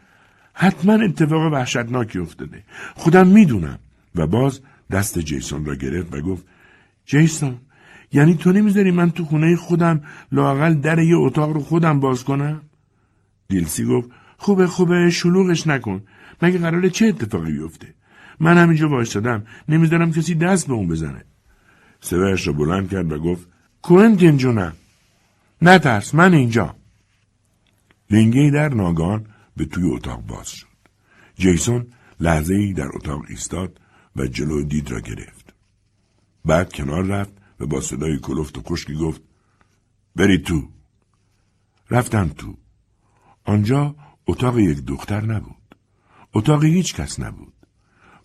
حتما اتفاق وحشتناکی افتاده. خودم می‌دونم. و باز دست جیسون را گرفت و گفت جیسون یعنی تو نمی‌ذاری من تو خونه خودم لاقل در یه اتاق رو خودم باز کنم؟ دیلسی گفت خوبه خوبه شلوغش نکن. مگه قراره چه اتفاقی بیفته؟ من همینجا وایستادم. نمی‌ذارم کسی دست به اون بزنه. صدایش را بلند کرد و گفت کوئنتین جونم نترس من اینجا. لنگه در ناگان به توی اتاق باز شد. جیسون لحظه ای در اتاق ایستاد و جلو دید را گرفت. بعد کنار رفت و با صدای کلفت و کشکی گفت برید تو. رفتم تو. آنجا اتاق یک دختر نبود. اتاق هیچ کس نبود.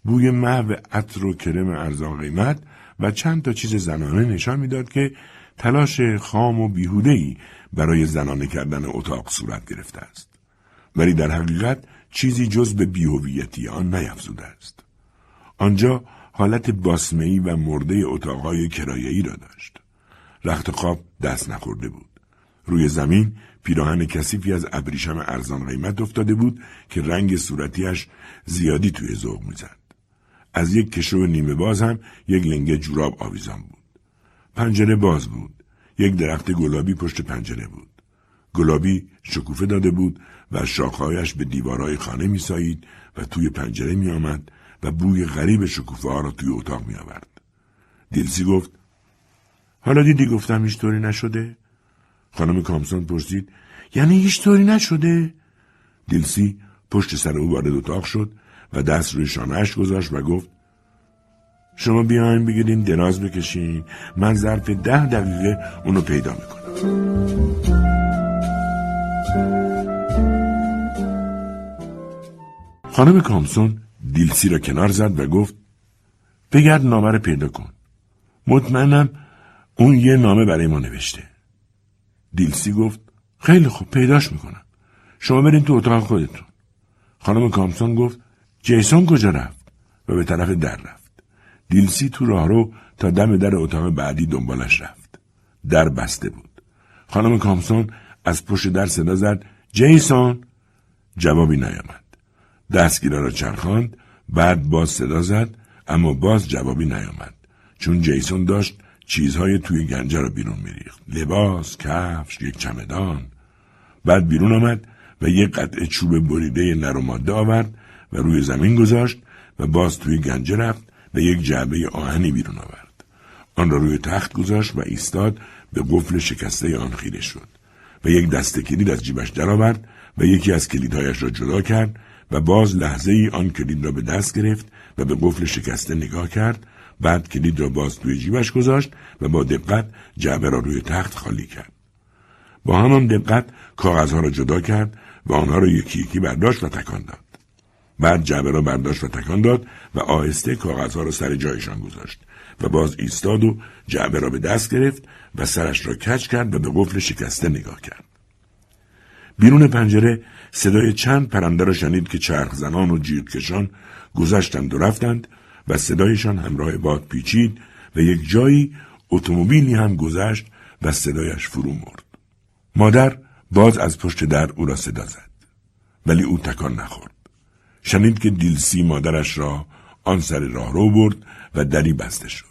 بوی محو عطر و کرم ارزان قیمت و چند تا چیز زنانه نشان می‌داد که تلاش خام و بیهودهی برای زنانه کردن اتاق صورت گرفته است. ولی در حقیقت چیزی جز به بیهویتی آن نیفزوده است. آنجا حالت باسمهی و مرده اتاقهای کرایه‌ای را داشت. رخت خواب دست نخورده بود. روی زمین پیراهن کثیفی از ابریشم ارزان قیمت افتاده بود که رنگ صورتیش زیادی توی ذوق می‌زد. از یک کشو نیمه باز هم یک لنگه جوراب آویزان بود. پنجره باز بود. یک درخت گلابی پشت پنجره بود. گلابی شکوفه داده بود و شاخهایش به دیوارهای خانه میسایید و توی پنجره می آمد و بوی غریب شکوفه ها را توی اتاق می آورد. دیلسی گفت حالا دیدی گفتم هیچ طوری نشده؟ خانم کامسون پرسید یعنی هیچ طوری نشده دیلسی پشت سر او وارد اتاق شد و دست روی شانهاش گذاشت و گفت شما بیاین بگیرین دراز بکشین من ظرف ده دقیقه اونو پیدا می‌کنم. خانم کامسون دیلسی را کنار زد و گفت بگرد نامه رو پیدا کن. مطمئنم اون یه نامه برای ما نوشته. دیلسی گفت خیلی خوب پیداش می‌کنم. شما برین تو اتاق خودتون. خانم کامسون گفت جیسون کجا رفت؟ و به طرف در رفت. دیلسی تو راهرو تا دم در اتاق بعدی دنبالش رفت. در بسته بود. خانم کامسون از پشت در صدا زد جیسون! جوابی نیامد. دستگیره را چرخاند بعد باز صدا زد اما باز جوابی نیامد. چون جیسون داشت چیزهای توی گنجه را بیرون میریخت. لباس کفش یک چمدان. بعد بیرون آمد و یک قطعه چوب بریده نر و آورد و روی زمین گذاشت و باز توی گنجه رفت و یک جعبه آهنی بیرون آورد. آن را روی تخت گذاشت و ایستاد به قفل شکسته آن خیره شد و یک دسته کلید از جیبش درآورد و یکی از کلیدهایش را جدا کرد و باز لحظه ای آن کلید را به دست گرفت و به قفل شکسته نگاه کرد. بعد کلید را باز توی جیبش گذاشت و با دقت جعبه را روی تخت خالی کرد. با همان دقت کاغذها را جدا کرد و آنها را یکی یکی برداشت و تکان داد. بعد جعبه را برداشت و تکان داد و آهسته کاغذها را سر جایشان گذاشت و باز ایستاد و جعبه را به دست گرفت و سرش را کچ کرد و به قفل شکسته نگاه کرد بیرون پنجره صدای چند پرنده را شنید که چرخ زنان و جیرکشان گذشتند و رفتند و صدایشان همراه باد پیچید و یک جایی اتومبیلی هم گذشت و صدایش فرو مرد. مادر باز از پشت در او را صدا زد. ولی او تکان نخورد. شنید که دیلسی مادرش را آن سر راه رو برد و دری بسته شد.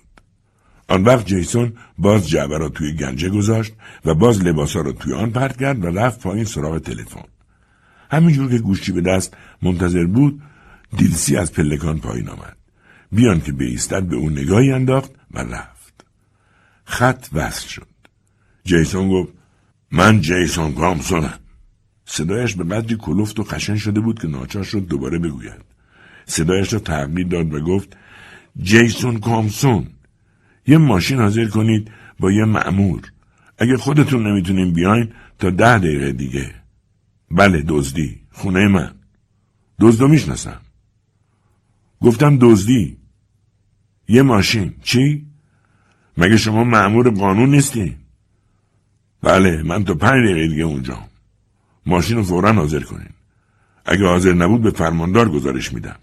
آن وقت جیسون باز جعبه را توی گنجه گذاشت و باز لباسا را توی آن پرت کرد و رفت پایین سراغ تلفن. همینجور که گوشی به دست منتظر بود دیلسی از پلکان پایین آمد. بیان که بیستد به اون نگاهی انداخت و رفت. خط وصل شد. جیسون گفت من جیسون کامسونم. صدایش به قدری کلفت و خشن شده بود که ناچار شد دوباره بگوید. صدایش را تغییر داد و گفت جیسون کامسون یه ماشین حاضر کنید با یه معمور اگه خودتون نمی‌تونین بیاین تا ده دقیقه دیگه. بله دزدی خونه من. دزدو می‌شناسم گفتم دزدی. یه ماشین. چی؟ مگه شما معمور قانون نیستی؟ بله من تا پنج دقیقه دیگه اونجا ماشین رو فورا حاضر کنین. اگه حاضر نبود به فرماندار گزارش میدم.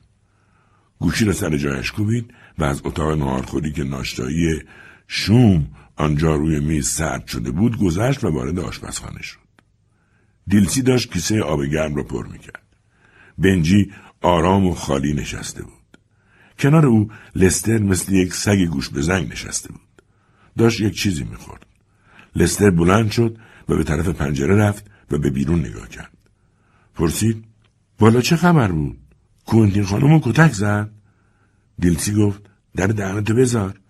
گوشی را سر جایش کوبید و از اتاق نهارخوری که ناشتایی شوم آنجا روی میز سرد شده بود گذشت و وارد آشپزخانه شد. دیلسی داشت کیسه آب گرم را پر می‌کرد. بنجی آرام و خالی نشسته بود. کنار او لستر مثل یک سگ گوش به زنگ نشسته بود. داشت یک چیزی می‌خورد. لستر بلند شد و به طرف پنجره رفت و به بیرون نگاه کرد. پرسید بالا چه خبر بود؟ کوینتین خانم کتک زد؟ دیلسی گفت در دهنتو بذار.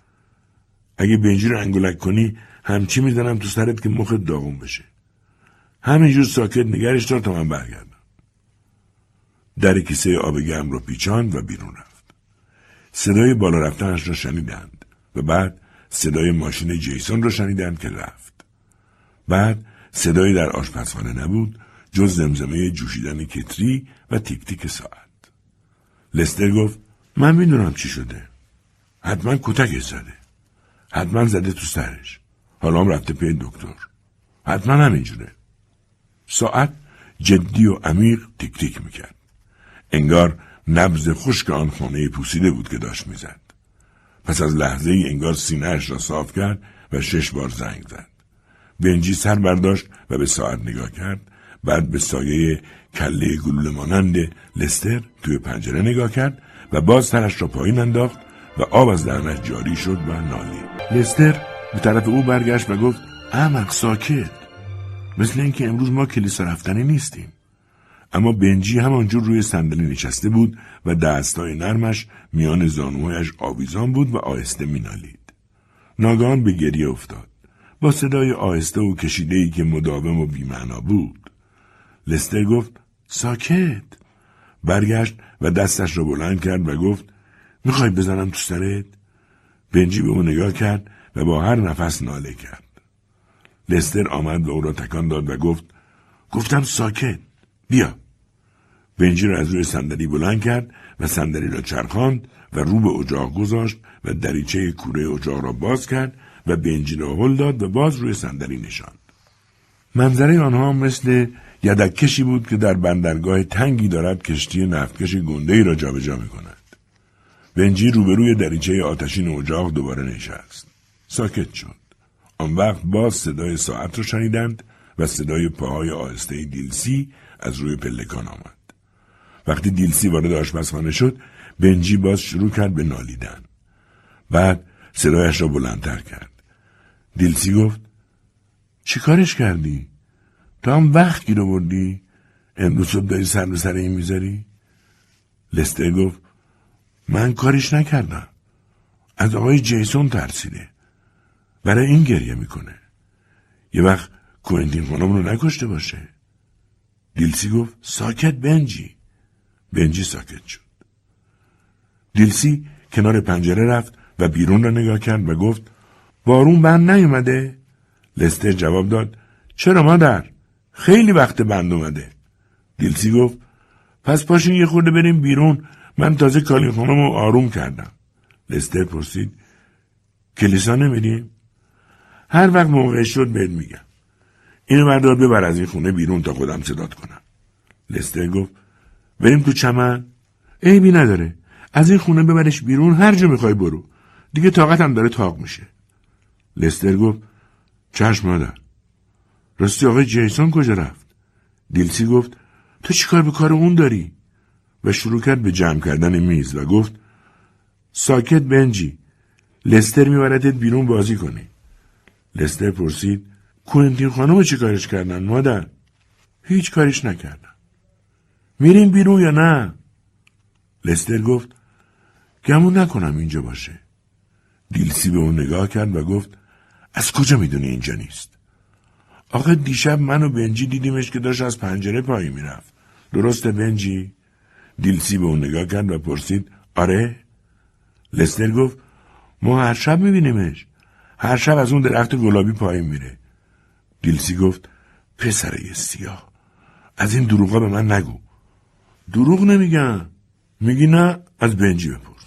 اگه بنجی رو انگولک کنی همچی می‌زنم تو سرت که مخت داغون بشه. همینجور ساکت نگرش دار تا من برگردم. در کیسه آب گرم رو پیچاند و بیرون رفت. صدای بالا رفتنش را شنیدند و بعد صدای ماشین جیسون را شنیدند که رفت. بعد صدایی در آشپزخانه نبود جز زمزمه جوشیدن کتری و تیک تیک ساعت. لستر گفت من می‌دونم چی شده. حتما کتک زده. حتما زده تو سرش. حالا هم رفته پی دکتر. حتما همینجوره. ساعت جدی و عمیق تیک تیک می‌کرد. انگار نبز خشک آن خانه پوسیده بود که داشت می‌زد. پس از لحظه ای انگار سینهش را صاف کرد و شش بار زنگ زد. بنجی سر برداشت و به ساعت نگاه کرد بعد به سایه کله گلوله مانند لستر توی پنجره نگاه کرد و باز سرش را پایین انداخت و آب از دهنش جاری شد و نالید لستر به طرف او برگشت و گفت احمق ساکت مثل اینکه امروز ما کلیسا رفتنی نیستیم اما بنجی همانجور روی صندلی نشسته بود و دستای نرمش میان زانوهایش آویزان بود و آهسته مینالید. ناگان به گریه افتاد. با صدای آهسته و کشیده ای که مداوم و بیمعنا بود. لستر گفت ساکت. برگشت و دستش را بلند کرد و گفت می‌خوای بزنم تو سرت؟ بنجی به او نگاه کرد و با هر نفس ناله کرد. لستر آمد و او را تکان داد و گفت گفتم ساکت بیا. بنجی را از روی صندلی بلند کرد و صندلی را چرخاند و رو به اجاق گذاشت و دریچه کوره اجاق را باز کرد و بنجی را هل داد و باز روی صندلی نشاند منظره آنها مثل یدککشی بود که در بندرگاه تنگی دارد کشتی نفتکش گنده ای را جابجا می کند. بنجی روبروی دریچه آتشین اجاق دوباره نشست. ساکت شد. آن وقت باز صدای ساعت را شنیدند و صدای پاهای آهسته دیلسی از روی پلکان آمد. وقتی دیلسی وارد آشپزخانه شد بنجی باز شروع کرد به نالیدن. بعد صدایش را بلندتر کرد. دیلسی گفت چی کارش کردی؟ تا هم وقت گیر بردی؟ امروز صبح داری سر به سر این می‌ذاری؟ لستر گفت من کارش نکردم. از آقای جیسون ترسیده. برای این گریه می‌کنه. یه وقت کوینتین خانم رو نکشته باشه. دیلسی گفت ساکت بنجی. بنجی ساکت شد. دیلسی کنار پنجره رفت و بیرون را نگاه کرد و گفت بارون بند نیومده؟ لستر جواب داد چرا مادر؟ خیلی وقت بند اومده. دیلسی گفت پس پاشین یه خورده بریم بیرون من تازه کالین خانم رو آروم کردم. لستر پرسید کلیسا نمیریم؟ هر وقت موقع شد بهت میگم. اینو بردار ببر از این خونه بیرون تا خودم صدات کنم. لستر گفت بریم تو چمن؟ عیبی نداره. از این خونه ببرش بیرون هر جا می‌خوای برو. دیگه طاقتم داره تاق میشه. لستر گفت چشم مادر. راستی آقای جیسون کجا رفت؟ دیلسی گفت تو چیکار به کار اون داری؟ و شروع کرد به جمع کردن میز و گفت ساکت بنجی لستر میبردت بیرون بازی کنی. لستر پرسید کوینتین خانم چی کارش کردن مادر؟ هیچ کارش نکردن. میریم بیرون یا نه؟ لستر گفت گمون نکنم اینجا باشه. دیلسی به اون نگاه کرد و گفت از کجا می‌دونی اینجا نیست؟ آخه دیشب من و بنجی دیدیمش که داشت از پنجره پایی می‌رفت. درسته بنجی؟ دیلسی به اون نگاه کرد و پرسید آره؟ لستر گفت ما هر شب میبینیمش. هر شب از اون درخت گلابی پایین میره. دیلسی گفت پسره سیاه از این دروغا به من نگو. دروغ نمیگم. میگی نه از بنجی بپرس.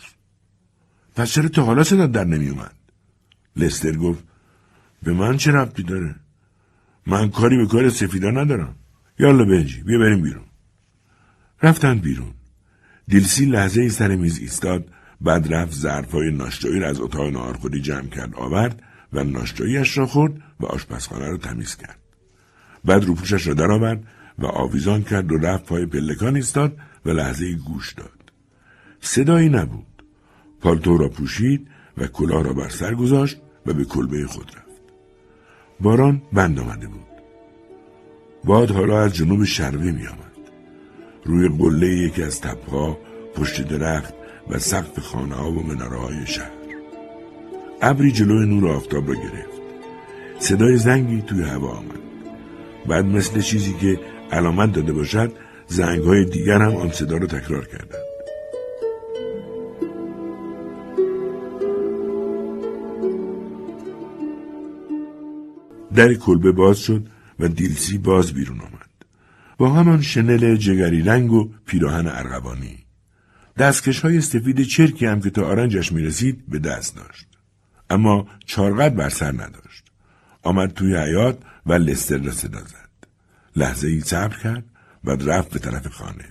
پس چرا تا حالا صدا در نمیومد؟ لستر گفت به من چه ربطی داره؟ من کاری به کار سفیدا ندارم. یالا بنجی بیا بریم بیرون. رفتن بیرون. دیلسی لحظه ای سر میز ایستاد بعد رفت ظرفهای ناشتایی را از اتاق ناهارخوری جمع کرد آورد و ناشتاییش را خورد و آشپزخانه را تمیز کرد. بعد روپوشش را درآورد و آویزان کرد و رفت پای پلکان ایستاد و لحظه گوش داد. صدایی نبود. پالتو را پوشید و کلاه را بر سر گذاشت و به کلبه خود رفت. باران بند آمده بود. باد حالا از جنوب شرقی می آمد. روی قله یکی از تپها پشت درخت و سقف خانه ها و مناره های شهر. ابری جلوی نور آفتاب را گرفت. صدای زنگی توی هوا آمد. بعد مثل چیزی که علامت داده باشد زنگ های دیگر هم آن صدا را تکرار کردند. در کلبه باز شد و دیلسی باز بیرون آمد. با همان شنل جگری رنگ و پیراهن ارغوانی. دستکش های سفید چرکی هم که تا آرنجش می رسید به دست داشت. اما چارقد بر سر نداشت. آمد توی حیات و لستر را صدا زد. لحظه ای صبر کرد و رفت به طرف خانه.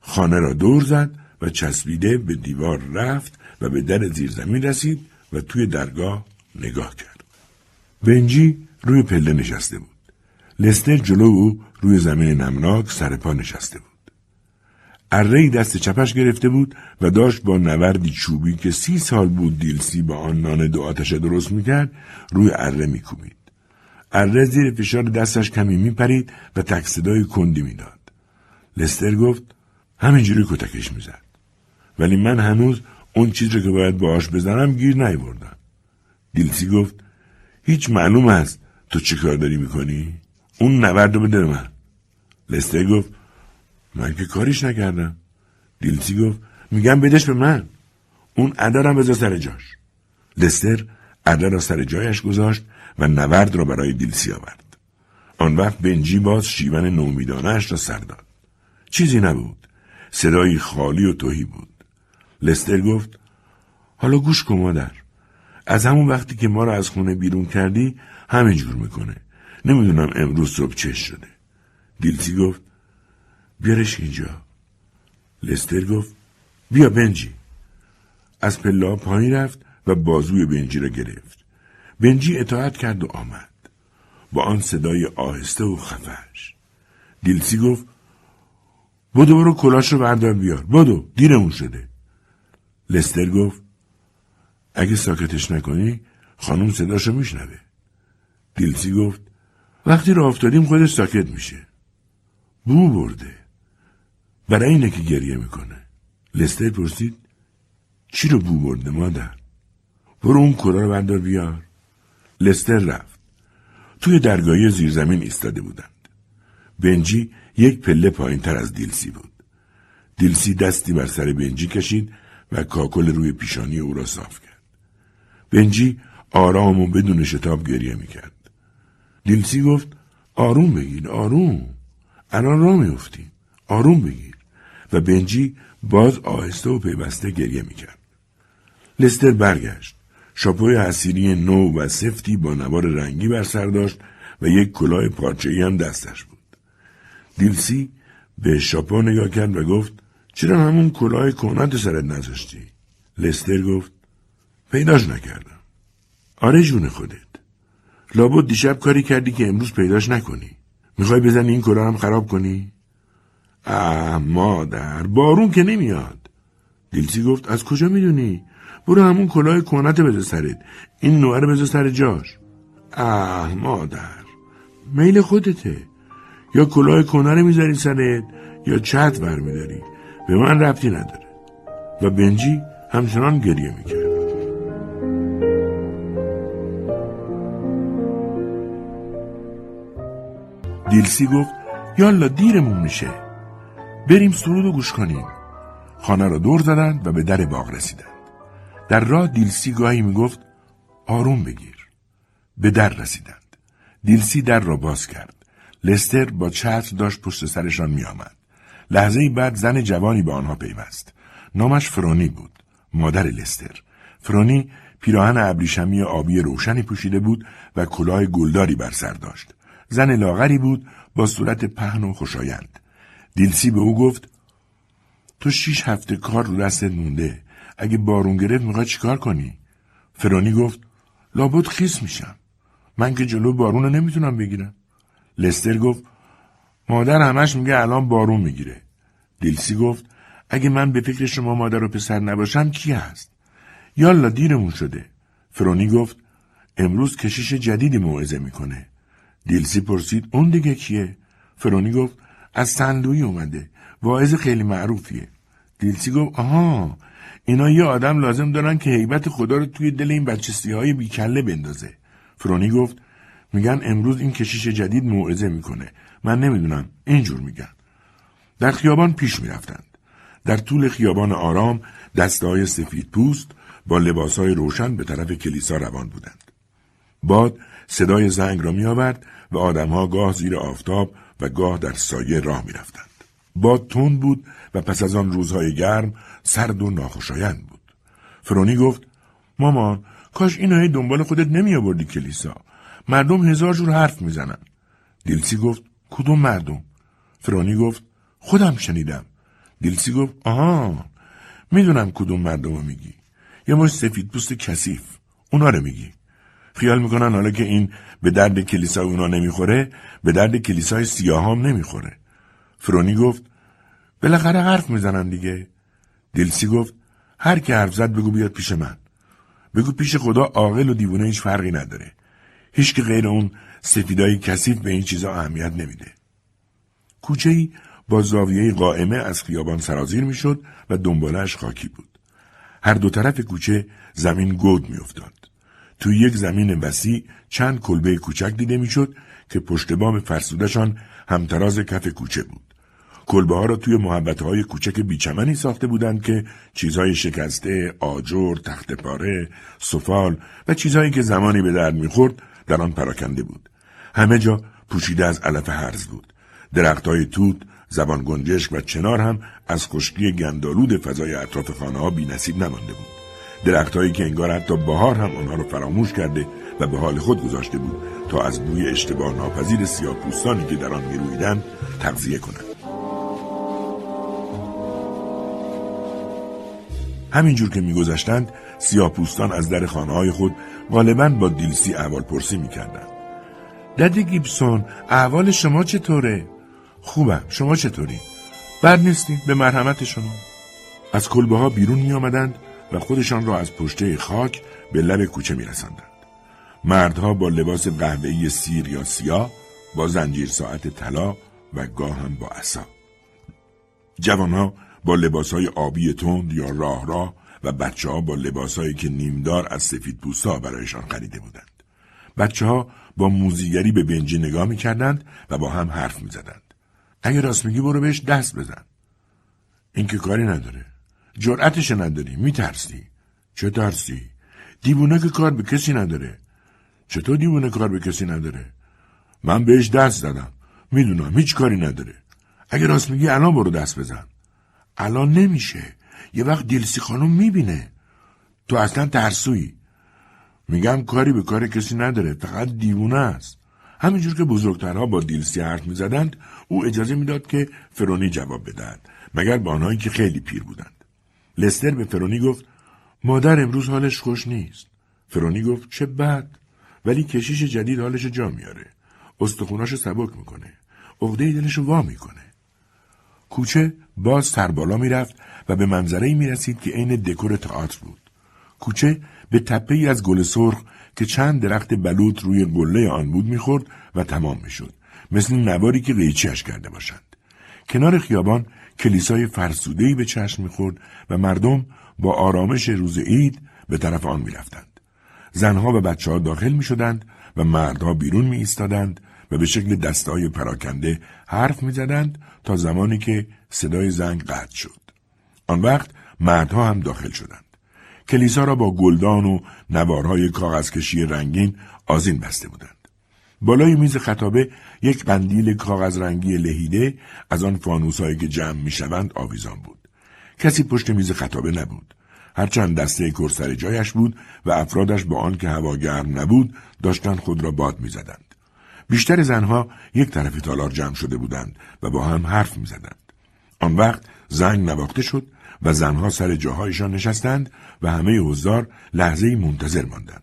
خانه را دور زد و چسبیده به دیوار رفت و به در زیرزمین رسید و توی درگاه نگاه کرد. بنجی روی پله نشسته بود. لستر جلو او روی زمین نمناک سر پا نشسته بود. اره دست چپش گرفته بود و داشت با نوردی چوبی که سی سال بود دیلسی با آن نان دو آتشه درست می‌کرد روی اره میکوبید. اره زیر فشار دستش کمی میپرید و تک صدای کندی می‌داد. لستر گفت همینجوری کتکش می‌زد. ولی من هنوز اون چیز رو که باید باهاش بزنم گیر نیوردم. دیلسی گفت هیچ معلوم است تو چه کار داری می‌کنی؟ اون نورد رو بده من. لستر گفت من که کاریش نکردم. دیلسی گفت میگم بدش به من. اون ادارم بذار سر جاش. لستر ادا را سر جایش گذاشت و نورد را برای دیلسی آورد. آن وقت بنجی باز شیون نومیدانش را سر داد. چیزی نبود. صدایی خالی و توهی بود. لستر گفت حالا گوش کن مادر. از همون وقتی که ما را از خونه بیرون کردی همه جور می‌کنه. نمی‌دونم امروز صبح چش شده. دیلسی گفت بیارش اینجا. لستر گفت بیا بنجی. از پلا پایین رفت و بازوی بنجی را گرفت. بنجی اطاعت کرد و آمد. با آن صدای آهسته و خفش. دیلسی گفت بدو برو کلاش رو بردار بیار. بدو دیرمون شده. لستر گفت اگه ساکتش نکنی خانم صداشو میشنوه. دیلسی گفت وقتی را افتادیم خودش ساکت میشه. بو برده. برای اینه که گریه می‌کنه. لستر پرسید چی رو بو برده مادر؟ برو اون کلا رو بردار بیار. لستر رفت. توی درگاهی زیرزمین ایستاده بودند. بنجی یک پله پایین تر از دیلسی بود. دیلسی دستی بر سر بنجی کشید و کاکل روی پیشانی او را صاف کرد. بنجی آرام و بدون شتاب گریه می‌کرد. دیلسی گفت آروم بگیر آروم. الان را میفتیم آروم بگیر. و بنجی باز آهسته و پیوسته گریه می‌کرد. لستر برگشت. شاپوی حسیری نو و سفتی با نوار رنگی بر سر داشت و یک کلاه پارچه‌ای هم دستش بود. دیلسی به شاپو نگاه کرد و گفت چرا همون کلاه کنات سرت نذاشتی؟ لستر گفت پیداش نکردم. آره جون خودت. لابد دیشب کاری کردی که امروز پیداش نکنی. می‌خوای بزنی این کلاه هم خراب کنی؟ اه مادر بارون که نمیاد. دیلسی گفت از کجا می‌دونی؟ برو همون کلاه کنت بذار سرت. این نوه رو بذار سر جاش. اه مادر میل خودته. یا کلاه کنه رو می‌ذاری سرت یا چت برمیداری. به من ربطی نداره. و بنجی همچنان گریه می‌کرد. دیلسی گفت یالا دیرمون میشه. بریم سرود و گوش کنیم. خانه را دور زدند و به در باغ رسیدند. در راه دیلسی گاهی می‌گفت آروم بگیر. به در رسیدند. دیلسی در را باز کرد. لستر با چتر داشت پشت سرشان میآمد. لحظه بعد زن جوانی به آنها پیوست. نامش فرونی بود مادر لستر. فرونی پیراهن ابریشمی آبی روشنی پوشیده بود و کلاه گلداری بر سر داشت. زن لاغری بود با صورت پهن و خوشایند. دیلسی به او گفت تو شیش هفته کار رو دستت مونده. اگه بارون گرفت می‌خوای چیکار کنی؟ فرانی گفت لابد خیس میشم. من که جلو بارون رو نمی‌تونم بگیرم. لستر گفت مادر همش میگه الان بارون می‌گیره. دیلسی گفت اگه من به فکر شما مادر و پسر نباشم کی هست؟ یالا دیرمون شده. فرونی گفت امروز کشیش جدیدی موعظه می‌کنه. دیلسی پرسید اون دیگه کیه؟ فرونی گفت از سندوی اومده. واعظ خیلی معروفیه. دیلسی گفت آها اینا یه آدم لازم دارن که حیبت خدا رو توی دل این بچستی های بیکله بندازه. فرونی گفت میگن امروز این کشیش جدید موعظه می‌کنه. من نمی‌دونم اینجور میگن. در خیابان پیش می‌رفتند. در طول خیابان آرام دسته های سفید پوست با لباس های روشن به طرف کلیسا روان بودند. باد صدای زنگ را میآورد و آدمها گاه زیر آفتاب و گاه در سایه راه می‌رفتند. باد تند بود و پس از آن روزهای گرم سرد و ناخوشایند بود. فرونی گفت مامان کاش این دنبال خودت نمی آوردی کلیسا. مردم هزار جور حرف می‌زنن. دیلسی گفت کدوم مردم؟ فرونی گفت خودم شنیدم. دیلسی گفت آها می‌دونم کدوم مردم رو میگی. یه مش سفید پوست کثیف. اونا رو میگی. خیال می‌کنن حالا که این به درد کلیسای اونا نمی‌خوره به درد کلیسای سیاهام نمی‌خوره. فرونی گفت بالاخره حرف می‌زنن دیگه. دیلسی گفت هر کی حرف زد بگو بیاد پیش من. بگو پیش خدا عاقل و دیوونه هیچ فرقی نداره. هیچ که غیر اون سفیدای کثیف به این چیزا اهمیت نمیده. کوچه ای با زاویه قائمه از خیابان سرازیر می‌شد و دنبالش خاکی بود. هر دو طرف کوچه زمین گود میافتاد. توی یک زمین وسیع چند کلبه کوچک دیده می‌شد که پشت بام فرسودشان همتراز کف کوچه بود. کلبه ها را توی محبت های کوچک بیچمنی ساخته بودند که چیزهای شکسته، آجر، تخت پاره، سفال و چیزهایی که زمانی به درد می‌خورد در آن پراکنده بود. همه جا پوشیده از علف هرز بود. های توت، زبان گنجشک و چنار هم از خشکی گندالود فضای اطراف خانه ها بی نمانده بود. درختهایی که انگار حتی بهار هم آنها را فراموش کرده و به حال خود گذاشته بود تا از بوی اشتباه ناپذیر سیاه پوستانی که در آن میرویدند تغذیه کنند. همینجور که میگذشتند سیاه پوستان از در خانه های خود غالبا با دیلسی احوال پرسی می‌کردند. ددی گیبسون احوال شما چطوره؟ خوبم شما چطوری؟ بد نیستیم به مرحمت شما از کلبه ها بیرون می و خودشان را از پشته خاک به لب کوچه می رسندند. مردها با لباس قهوه‌ای سیر یا سیاه با زنجیر ساعت طلا و گاه هم با عصا. جوانها با لباسهای آبی تند یا راه راه و بچه ها با لباسهایی که نیمدار از سفید پوستا برایشان خریده بودند. بچه ها با موزیگری به بنجی نگاه می کردند و با هم حرف می زدند. اگه راست میگی برو بهش دست بزن. این که کاری نداره. جرأتش نداری. میترسی. چه ترسی؟ دیوونه که کار به کسی نداره. چطور دیوونه کار به کسی نداره؟ من بهش دست دادم. می‌دونم هیچ کاری نداره. اگه راست میگی الان برو دست بزن. الان نمیشه. یه وقت دیلسی خانم می‌بینه. تو اصلا ترسویی. میگم کاری به کار کسی نداره. فقط دیوونه است. همینجور که بزرگترها با دیلسی حرف می‌زدند او اجازه می‌داد که فرونی جواب بدهد مگر به آنهایی که خیلی پیر بودند لستر به فرونی گفت مادر امروز حالش خوش نیست فرونی گفت چه بد ولی کشیش جدید حالش جا میاره استخوناشو سبک می‌کنه عقده دلشو وا می‌کنه کوچه باز سربالا می‌رفت و به منظره می رسید که عین دکور تئاتر بود. کوچه به تپه ای از گل سرخ که چند درخت بلوط روی گله آن بود می‌خورد و تمام می‌شد. مثل نواری که قیچیش کرده باشند. کنار خیابان کلیسای فرسودهی به چشم می‌خورد و مردم با آرامش روز عید به طرف آن می‌رفتند. زنها و بچه ها داخل می شدند و مردها بیرون می ایستادند و به شکل دستای پراکنده حرف می زدند تا زمانی که صدای زنگ قطع شد. آن وقت مردها هم داخل شدند. کلیسا را با گلدان و نوارهای کاغذکشی رنگین آزین بسته بودند. بالای میز خطابه یک قندیل کاغذ رنگی لهیده از آن فانوسهایی که جمع می‌شوند آویزان بود. کسی پشت میز خطابه نبود. هرچند دسته کرسر جایش بود و افرادش با آن که هوا گرم نبود داشتند خود را باد می‌زدند. بیشتر زنها یک طرف تالار جمع شده بودند و با هم حرف می‌زدند. آن وقت زنگ نواخته شد و زنها سر جاهایشان نشستند و همه حضار لحظه منتظر ماندند.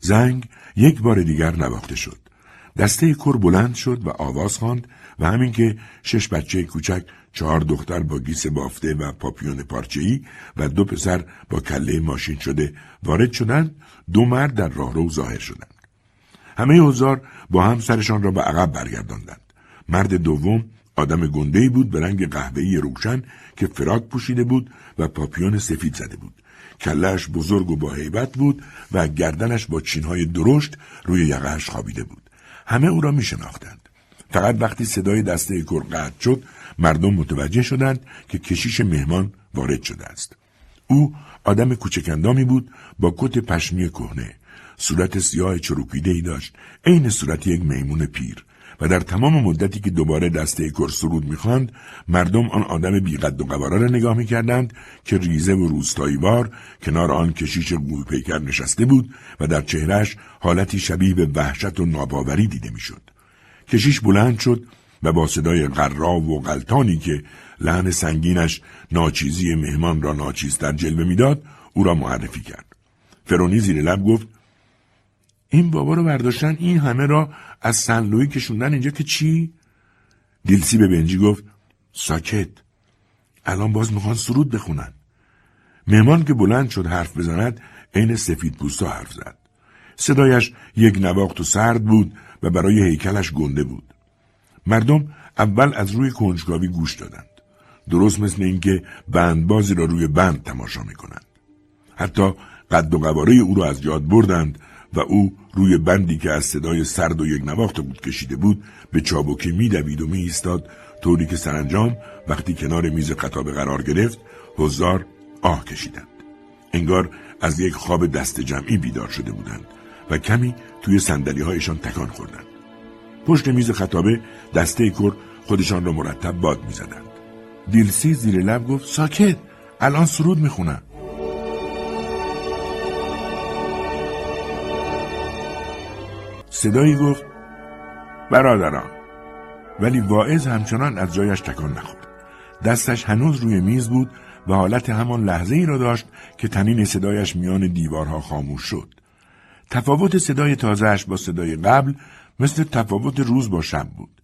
زنگ یک بار دیگر نواخته شد. دسته کر بلند شد و آواز خواند و همین که شش بچه کوچک چهار دختر با گیس بافته و پاپیون پارچه‌ای و دو پسر با کله ماشین شده وارد شدند دو مرد در راهرو ظاهر شدند. همه حضار با هم سرشان را به عقب برگرداندند. مرد دوم آدم گندهی بود به رنگ قهوه‌ای روشن که فراک پوشیده بود و پاپیون سفید زده بود. کلش بزرگ و با هیبت بود و گردنش با چینهای درشت روی یقهش خوابیده بود. همه او را می شناختند. فقط وقتی صدای دسته کر قطع شد مردم متوجه شدند که کشیش مهمان وارد شده است. او آدم کوچکندامی بود با کت پشمی کهنه صورت سیاه چروکیده ای داشت عین صورت یک میمون پیر و در تمام مدتی که دوباره دسته کر سرود می‌خواند مردم آن آدم بیقد و قواره را نگاه می‌کردند که ریزه و روستاییوار کنار آن کشیش پیکر نشسته بود و در چهرش حالتی شبیه به وحشت و ناباوری دیده می‌شد. کشیش بلند شد و با صدای قرا و غلطانی که لحن سنگینش ناچیزی مهمان را ناچیزتر جلوه می‌داد او را معرفی کرد. فرونی زیر لب گفت این بابا رو برداشتن این همه را از سنلوی کشوندن اینجا که چی؟ دیلسی به بنجی گفت ساکت. الان باز می‌خوان سرود بخونن. مهمان که بلند شد حرف بزند عین سفید پوستا حرف زد. صدایش یک نواخت و سرد بود و برای هیکلش گنده بود. مردم اول از روی کنجکاوی گوش دادند. درست مثل اینکه بندبازی را روی بند تماشا می‌کنند. حتی قد و قواره او را از یاد بردند و او روی بندی که از صدای سرد و یک نواخت بود کشیده بود به چابکی میدوید و می ایستاد طوری که سرانجام وقتی کنار میز خطابه قرار گرفت حضار آه کشیدند. انگار از یک خواب دست جمعی بیدار شده بودند و کمی توی سندلی هایشان تکان خوردند. پشت میز خطابه دسته کر خودشان را مرتب باد می‌زدند. دیلسی زیر لب گفت ساکت الان سرود می‌خونم. صدایی گفت برادران. ولی واعظ همچنان از جایش تکان نخورد. دستش هنوز روی میز بود و حالت همان لحظه ای را داشت که تنین صدایش میان دیوارها خاموش شد. تفاوت صدای تازهش با صدای قبل مثل تفاوت روز با شب بود.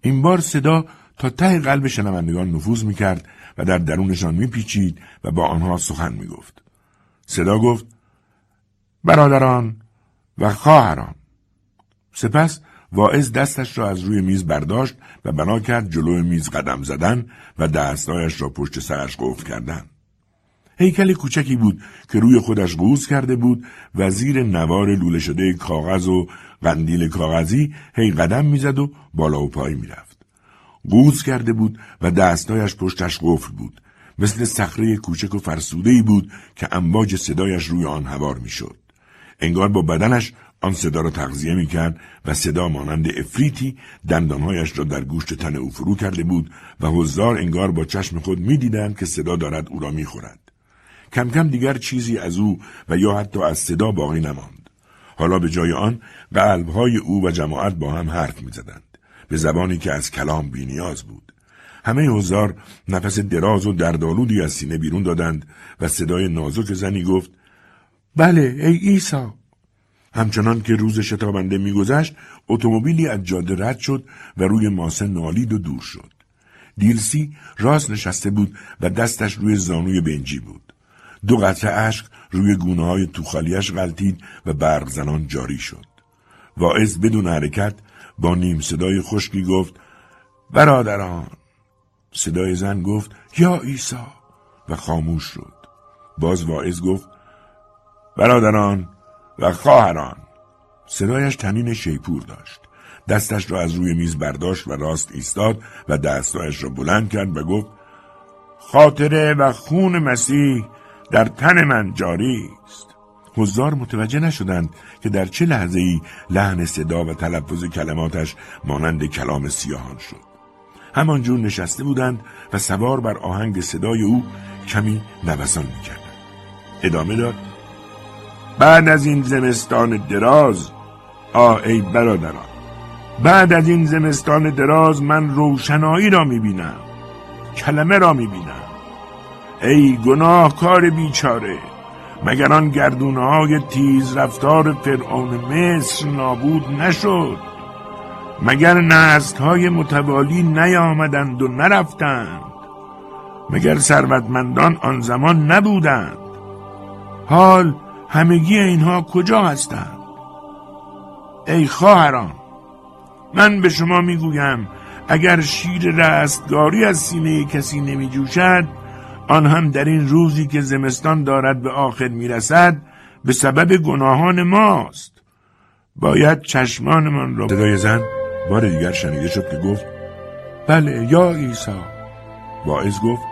این بار صدا تا ته قلب شنوندگان نفوذ می‌کرد و در درونشان میپیچید و با آنها سخن می‌گفت. صدا گفت برادران و خواهران. سپس واعظ دستش را از روی میز برداشت و بنا کرد جلو میز قدم زدن و دستایش را پشت سرش قفل کردن. هیکل کوچکی بود که روی خودش قوز کرده بود و زیر نوار لوله شده کاغذ و قندیل کاغذی هی قدم می‌زد و بالا و پای می‌رفت. قوز کرده بود و دستایش پشتش قفل بود. مثل صخره کوچک و فرسوده بود که امواج صدایش روی آن هوار می‌شد. انگار با بدنش آن صدا را تغذیه می کرد و صدا مانند افریتی دندانهایش را در گوشت تن او فرو کرده بود و حضار انگار با چشم خود می دیدند که صدا دارد او را می خورد. کم کم دیگر چیزی از او و یا حتی از صدا باقی نماند. حالا به جای آن قلبهای او و جماعت با هم حرف می زدند. به زبانی که از کلام بینیاز بود. همه حضار نفس دراز و دردآلودی از سینه بیرون دادند و صدای نازک زنی گفت بله ای ایسا همچنان که روز شتابنده میگذشت اتومبیلی از جاده رد شد و روی ماسه نالید و دور شد. دیلسی راست نشسته بود و دستش روی زانوی بنجی بود. دو قطره اشک روی گونه های توخالیش غلطید و برق زنان جاری شد. واعظ بدون حرکت با نیم صدای خشکی گفت برادران. صدای زن گفت یا عیسی. و خاموش شد. باز واعظ گفت برادران و خواهران. صدایش تنین شیپور داشت. دستش را از روی میز برداشت و راست ایستاد و دستایش را بلند کرد و گفت خاطره و خون مسیح در تن من جاری است. حضار متوجه نشدند که در چه لحظه ای لحن صدا و تلفظ کلماتش مانند کلام سیاهان شد. همانجور نشسته بودند و سوار بر آهنگ صدای او کمی نوسان می‌کردند. ادامه داد بعد از این زمستان دراز آ ای برادران بعد از این زمستان دراز من روشنایی را می‌بینم کلمه را می‌بینم. ای گناهکار بیچاره مگر آن گردونه های تیز رفتار فرعون مصر نابود نشد؟ مگر نست های متوالی نیامدند و نرفتند؟ مگر ثروتمندان آن زمان نبودند؟ حال همگی اینها کجا هستند؟ ای خواهران من به شما می‌گویم اگر شیر رستگاری از سینه کسی نمی جوشد آن هم در این روزی که زمستان دارد به آخر می‌رسد به سبب گناهان ماست. باید چشمانمان را صدای زن بار دیگر شنیده شد که گفت بله یا عیسی. واعظ گفت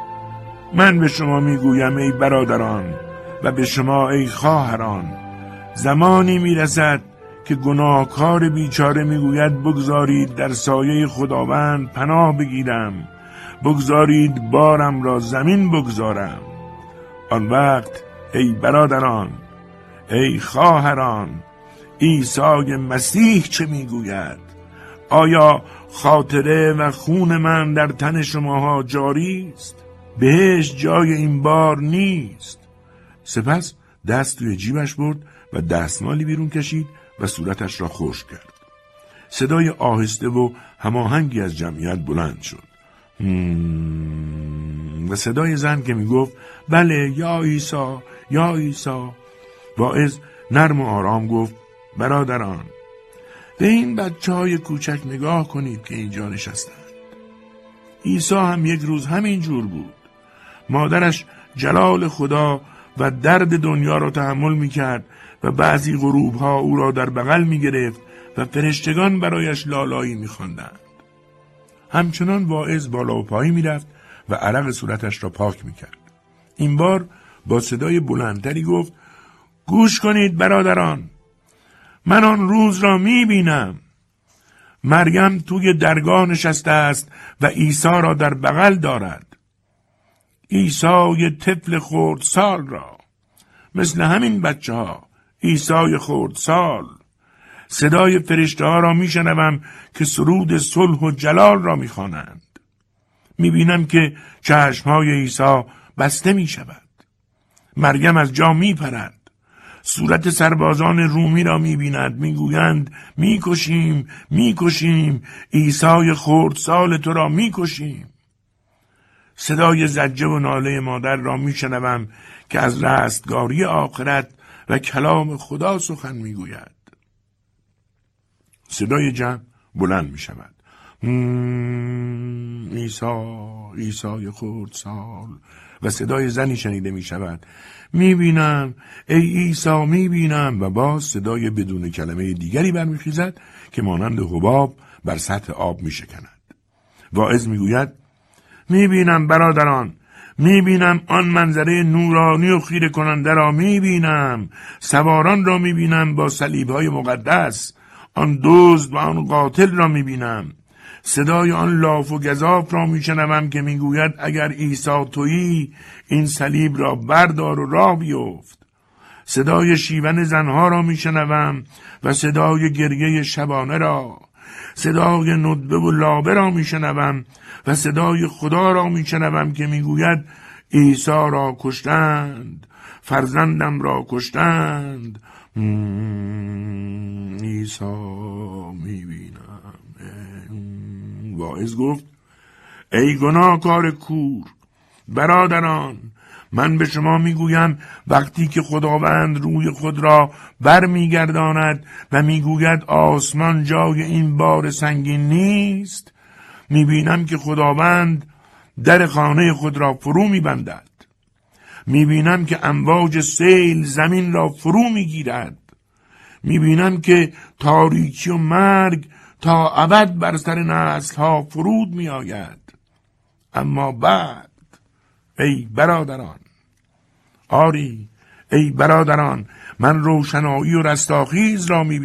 من به شما می‌گویم ای برادران و به شما ای خواهران زمانی می‌رسد که گناهکار بیچاره می‌گوید بگذارید در سایه خداوند پناه بگیرم بگذارید بارم را زمین بگذارم. آن وقت ای برادران ای خواهران عیسی مسیح چه می‌گوید؟ آیا خاطره و خون من در تن شماها جاری است؟ بهش جای این بار نیست. سپس دست توی جیبش برد و دستمالی بیرون کشید و صورتش را خوش کرد. صدای آهسته و هماهنگی از جمعیت بلند شد. و صدای زن که می‌گفت بله یا ایسا یا ایسا واعظ نرم و آرام گفت برادران به این بچه های کوچک نگاه کنید که اینجا نشستند عیسی هم یک روز همین جور بود مادرش جلال خدا و درد دنیا را تحمل می کرد و بعضی غروب ها او را در بغل می گرفت و فرشتگان برایش لالایی می خواندند. همچنان واعظ بالا و پایی می رفت و عرق صورتش را پاک می کرد. این بار با صدای بلندتری گفت گوش کنید برادران من آن روز را می بینم مریم توی درگاه نشسته است و عیسی را در بغل دارد عیسی طفل خورد سال را. مثل همین بچه ها عیسی خورد سال صدای فرشته ها را میشنوم که سرود صلح و جلال را می‌خوانند. می‌بینم که چشمهای عیسی بسته می‌شود. مریم از جا میپرد. صورت سربازان رومی را می‌بیند. می‌گویند می‌کشیم می‌کشیم. عیسی خورد سال تو را می‌کشیم. صدای زجه و ناله مادر را میشنوم که از رستگاری آخرت و کلام خدا سخن می‌گوید. صدای جمع بلند می شود ایسا ایسای خورد سال. و صدای زنی شنیده می شود می بینم ای ایسا می بینم و باز صدای بدون کلمه دیگری برمیخیزد که مانند حباب بر سطح آب می شکند واعظ می گوید می بینم برادران. می بینم آن منظره نورانی و خیره کننده را می بینم سواران را می بینم با صلیب های مقدس. آن دزد و آن قاتل را می بینم صدای آن لاف و گذاف را میشنوم که می‌گوید اگر عیسی تویی این صلیب را بردار و راه بیفت. صدای شیون زنها را میشنوم و صدای گریه شبانه را. صدای ندبه و لابه را میشنوم و صدای خدا را میشنوم که می‌گوید عیسی را کشتند فرزندم را کشتند. عیسی می‌بینم. واعظ گفت ای گناهکار کور برادران من به شما می‌گویم وقتی که خداوند روی خود را بر میگرداند و می‌گوید آسمان جای این بار سنگین نیست می‌بینم که خداوند در خانه خود را فرو میبندد. می‌بینم که امواج سیل زمین را فرو می‌گیرد. می‌بینم که تاریکی و مرگ تا ابد بر سر نسل ها فرود می آید اما بعد ای برادران آری ای برادران من روشنایی و رستاخیز را می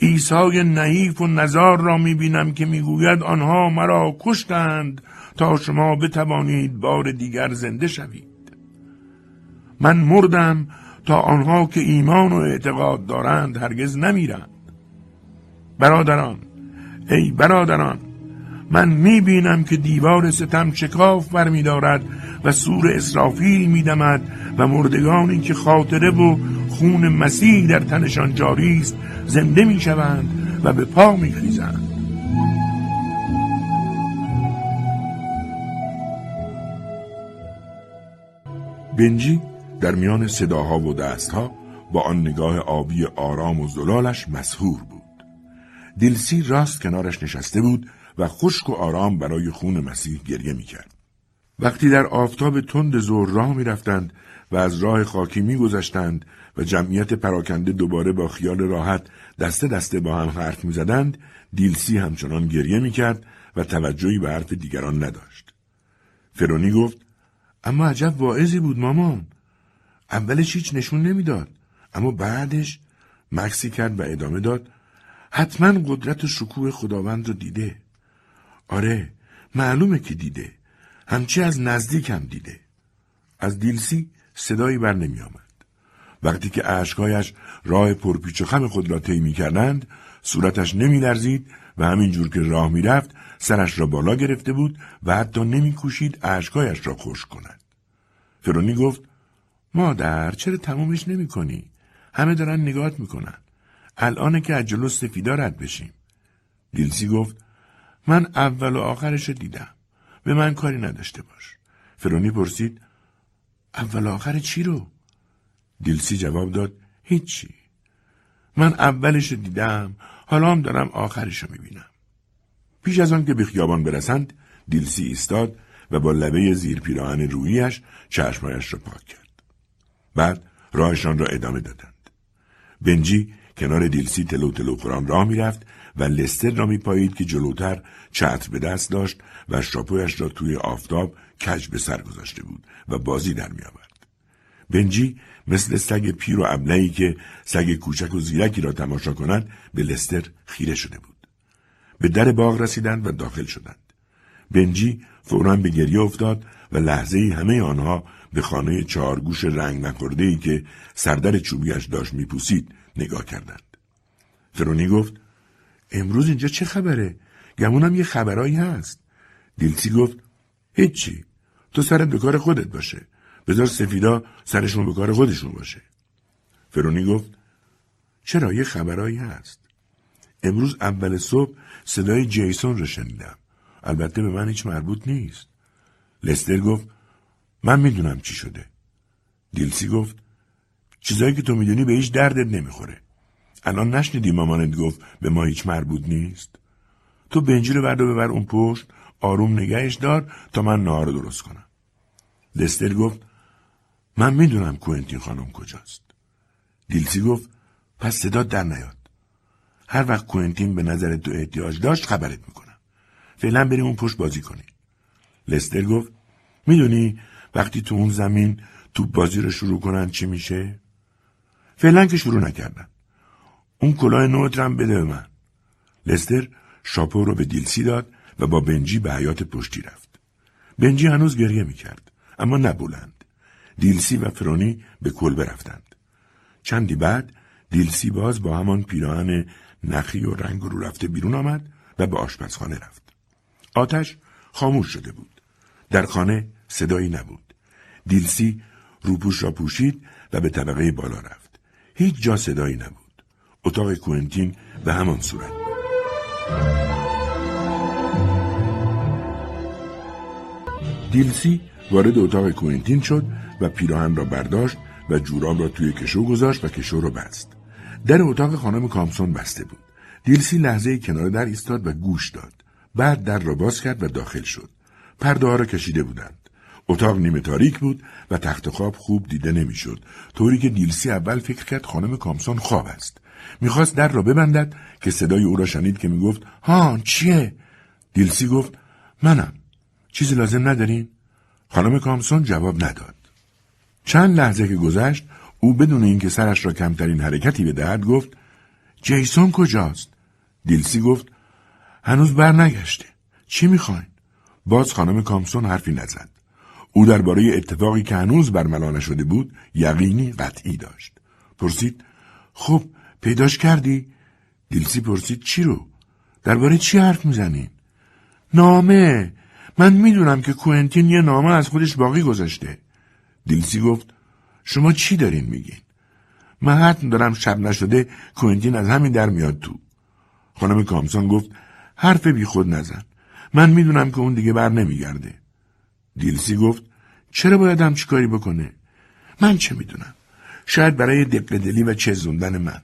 ایسای نحیف و نزار را می بینم که می‌گوید آنها مرا کشتند تا شما بتوانید بار دیگر زنده شوید. من مردم تا آنها که ایمان و اعتقاد دارند هرگز نمیرند برادران ای برادران من می بینم که دیوار ستم شکاف بر دارد و سور اسرافیل می دمد و مردگانی که خاطره و خون مسیح در تنشان جاری است زنده می شوند و به پا می خیزند. بنجی در میان صداها و دستها با آن نگاه آبی آرام و زلالش مسهور بود. دیلسی راست کنارش نشسته بود و خشک و آرام برای خون مسیح گریه می‌کرد. وقتی در آفتاب تند زور راه می‌رفتند و از راه خاکی میگذشتند و جمعیت پراکنده دوباره با خیال راحت دسته دسته با هم حرف می‌زدند دیلسی همچنان گریه می‌کرد و توجهی به حرف دیگران نداشت. فرونی گفت اما عجب واعظی بود مامان. اولش هیچ نشون نمی‌داد اما بعدش مکسی کرد و ادامه داد حتما قدرت شکوه خداوند رو دیده آره معلومه که دیده همچی از نزدیک هم دیده از دیلسی صدایی بر نمی آمد. وقتی که اشکایش راه پرپیچ و خم خود را طی کردند صورتش نمی لرزید و همینجور که راه می رفت سرش را بالا گرفته بود و حتی نمی کوشید اشکایش را خوش کند. فرونی گفت مادر چرا تمومش نمی کنی؟ همه دارن نگات می‌کنن. الان که از جلو سفیدا رد بشیم دیلسی گفت من اول و آخرش رو دیدم به من کاری نداشته باش فرونی پرسید اول و آخر چی رو دیلسی جواب داد هیچی. من اولش دیدم حالا هم دارم آخرش رو می‌بینم. پیش از آن که به خیابان برسند دیلسی ایستاد و با لبه زیر پیراهن رویش چشمایش را پاک کرد. بعد راهشان را ادامه دادند. بنجی کنار دیلسی تلو تلو خوران راه می‌رفت و لستر را میپایید که جلوتر چتر به دست داشت و شاپویش را توی آفتاب کج به سر گذاشته بود و بازی در میآورد. بنجی مثل سگ پیر و ابلهی که سگ کوچک و زیرکی را تماشا کند به لستر خیره شده بود به در باغ رسیدند و داخل شدند بنجی فورا به گریه افتاد و لحظه همه آنها به خانه چهارگوش رنگ نخورده ای که سردر چوبیش داشت میپوسید نگاه کردند. فرونی گفت امروز اینجا چه خبره؟ گمونم یه خبرایی هست. دیلسی گفت هیچی. تو سرت به کار خودت باشه. بذار سفیدا سرشون به کار خودشون باشه. فرونی گفت چرا یه خبرایی هست؟ امروز اول صبح صدای جیسون رو شنیدم. البته به من هیچ مربوط نیست. لستر گفت من می‌دونم چی شده. دیلسی گفت چیزایی که تو می‌دونی به هیچ دردت نمی‌خوره. الان نشنیدی مامانت گفت به ما هیچ مربوط نیست. تو بنجی رو بردا ببر اون پشت آروم نگهش دار تا من نهار درست کنم. لستر گفت من می‌دونم کوینتین خانم کجاست. دیلسی گفت پس صدا در نیاد. هر وقت کوینتین به نظر تو احتیاج داشت خبرت می‌کنم. فعلا بریم اون پشت بازی کنیم. لستر گفت می‌دونی وقتی تو اون زمین توپ بازی رو شروع کنن چی میشه؟ فعلا که شروع نکردن. اون کلاه نوترم بده به من. لستر شاپو رو به دیلسی داد و با بنجی به حیات پشتی رفت. بنجی هنوز گریه می‌کرد اما نبولند. دیلسی و فرونی به کل برفتند. چندی بعد دیلسی باز با همان پیراهن نخی و رنگ رو رفته بیرون آمد و به آشپزخانه رفت. آتش خاموش شده بود. در خانه صدایی نبود. دیلسی روپوش را پوشید و به طبقه بالا رفت. هیچ جا صدایی نبود. اتاق کوئنتین به همان صورت. دیلسی وارد اتاق کوئنتین شد و پیراهن را برداشت و جوراب را توی کشو گذاشت و کشو را بست. در اتاق خانم کامسون بسته بود. دیلسی لحظه کنار در ایستاد و گوش داد. بعد در را باز کرد و داخل شد. پرده ها را کشیده بودند. اتاق نیمه تاریک بود و تخت خواب خوب دیده نمی‌شد طوری که دیلسی اول فکر کرد خانم کامسون خواب است می‌خواست در را ببندد که صدای او را شنید که می‌گفت ها چیه دیلسی گفت منم چیزی لازم ندارین خانم کامسون جواب نداد چند لحظه که گذشت او بدون اینکه سرش را کمترین حرکتی بدهد گفت جیسون کجاست؟ دیلسی گفت هنوز برنگشته. چی می‌خواین؟ باز خانم کامسون حرفی نزد. او درباره اتفاقی که هنوز برملا نشده بود یقینی قطعی داشت. پرسید خب پیداش کردی؟ دیلسی پرسید چی رو؟ درباره چی حرف می‌زنین نامه. من می‌دونم که کوئنتین یه نامه از خودش باقی گذاشته. دیلسی گفت شما چی دارین میگین من حتم دارم شب نشده کوئنتین از همین در میاد تو خانم کامسون گفت حرف بی خود نزن من می‌دونم که اون دیگه بر نمیگرده دیلسی گفت چرا باید هم چیکاری بکنه؟ من چه می‌دونم؟ شاید برای دلی و چزوندن من.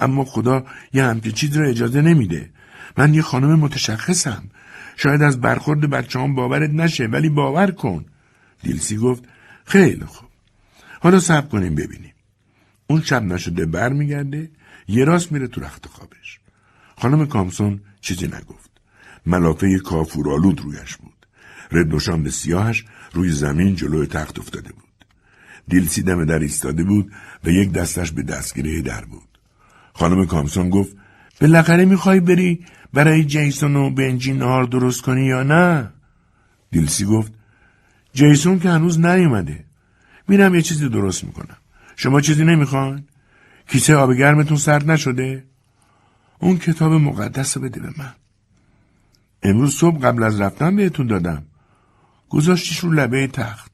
اما خدا یه همچه چیز را اجازه نمیده. من یه خانم متشخصم. شاید از برخورد بچه هم باورت نشه ولی باور کن. دیلسی گفت خیلی خوب. حالا سب کنیم ببینیم. اون شب نشده بر میگرده یه راست میره تو رخت خوابش. خانم کامسون چیزی نگفت. ملافه کافورالود رویش بود. رد سیاهش روی زمین جلوی تخت افتاده بود. دیلسی دم در ایستاده بود و یک دستش به دستگیره در بود. خانم کامسون گفت بالاخره می‌خوای بری برای جیسون و بنجی نهار درست کنی یا نه؟ دیلسی گفت جیسون که هنوز نیومده. میرم یه چیزی درست می‌کنم. شما چیزی نمی‌خواین؟ کیسه آب گرمتون سرد نشده؟ اون کتاب مقدس رو بده به من. امروز صبح قبل از رفتن بهتون دادم. گذاشتیش رو لبه تخت.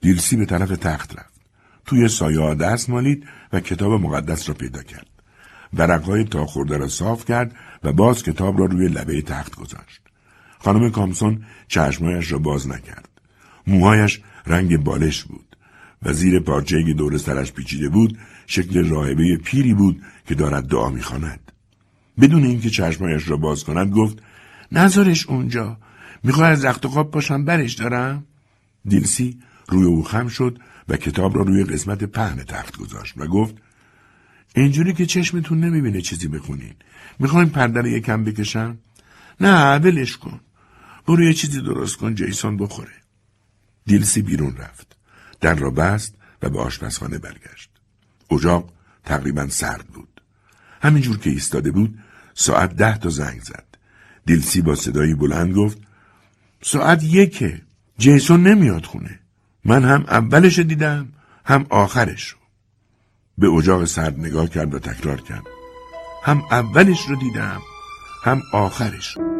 دیلسی به طرف تخت رفت. توی سایه دست مالید و کتاب مقدس را پیدا کرد. ورقهای تا خورده را صاف کرد و باز کتاب را روی لبه تخت گذاشت. خانم کامسون چشمایش را باز نکرد. موهایش رنگ بالش بود و زیر پارچه‌ای که دور سرش پیچیده بود شکل راهبه پیری بود که دارد دعا می‌خواند. بدون اینکه چشمایش را باز کند گفت نظرش اونجا. می‌خوای از رخت خواب پاشم برش دارم؟ دیلسی روی او خم شد و کتاب را روی قسمت پهن تخت گذاشت و گفت اینجوری که چشمتون نمی‌بینه چیزی بخونین. می‌خواین پرده رو یکم بکشم؟ نه ولش کن. برو یه چیزی درست کن جیسون بخوره. دیلسی بیرون رفت. در را بست و به آشپزخانه برگشت. اجاق تقریبا سرد بود. همینجور که ایستاده بود ساعت ده تا زنگ زد. دیلسی با صدایی بلند گفت ساعت یکه. جیسون نمیاد خونه. من هم اولش دیدم هم آخرش رو. به اجاق سرد نگاه کرد و تکرار کرد. هم اولش رو دیدم هم آخرش رو.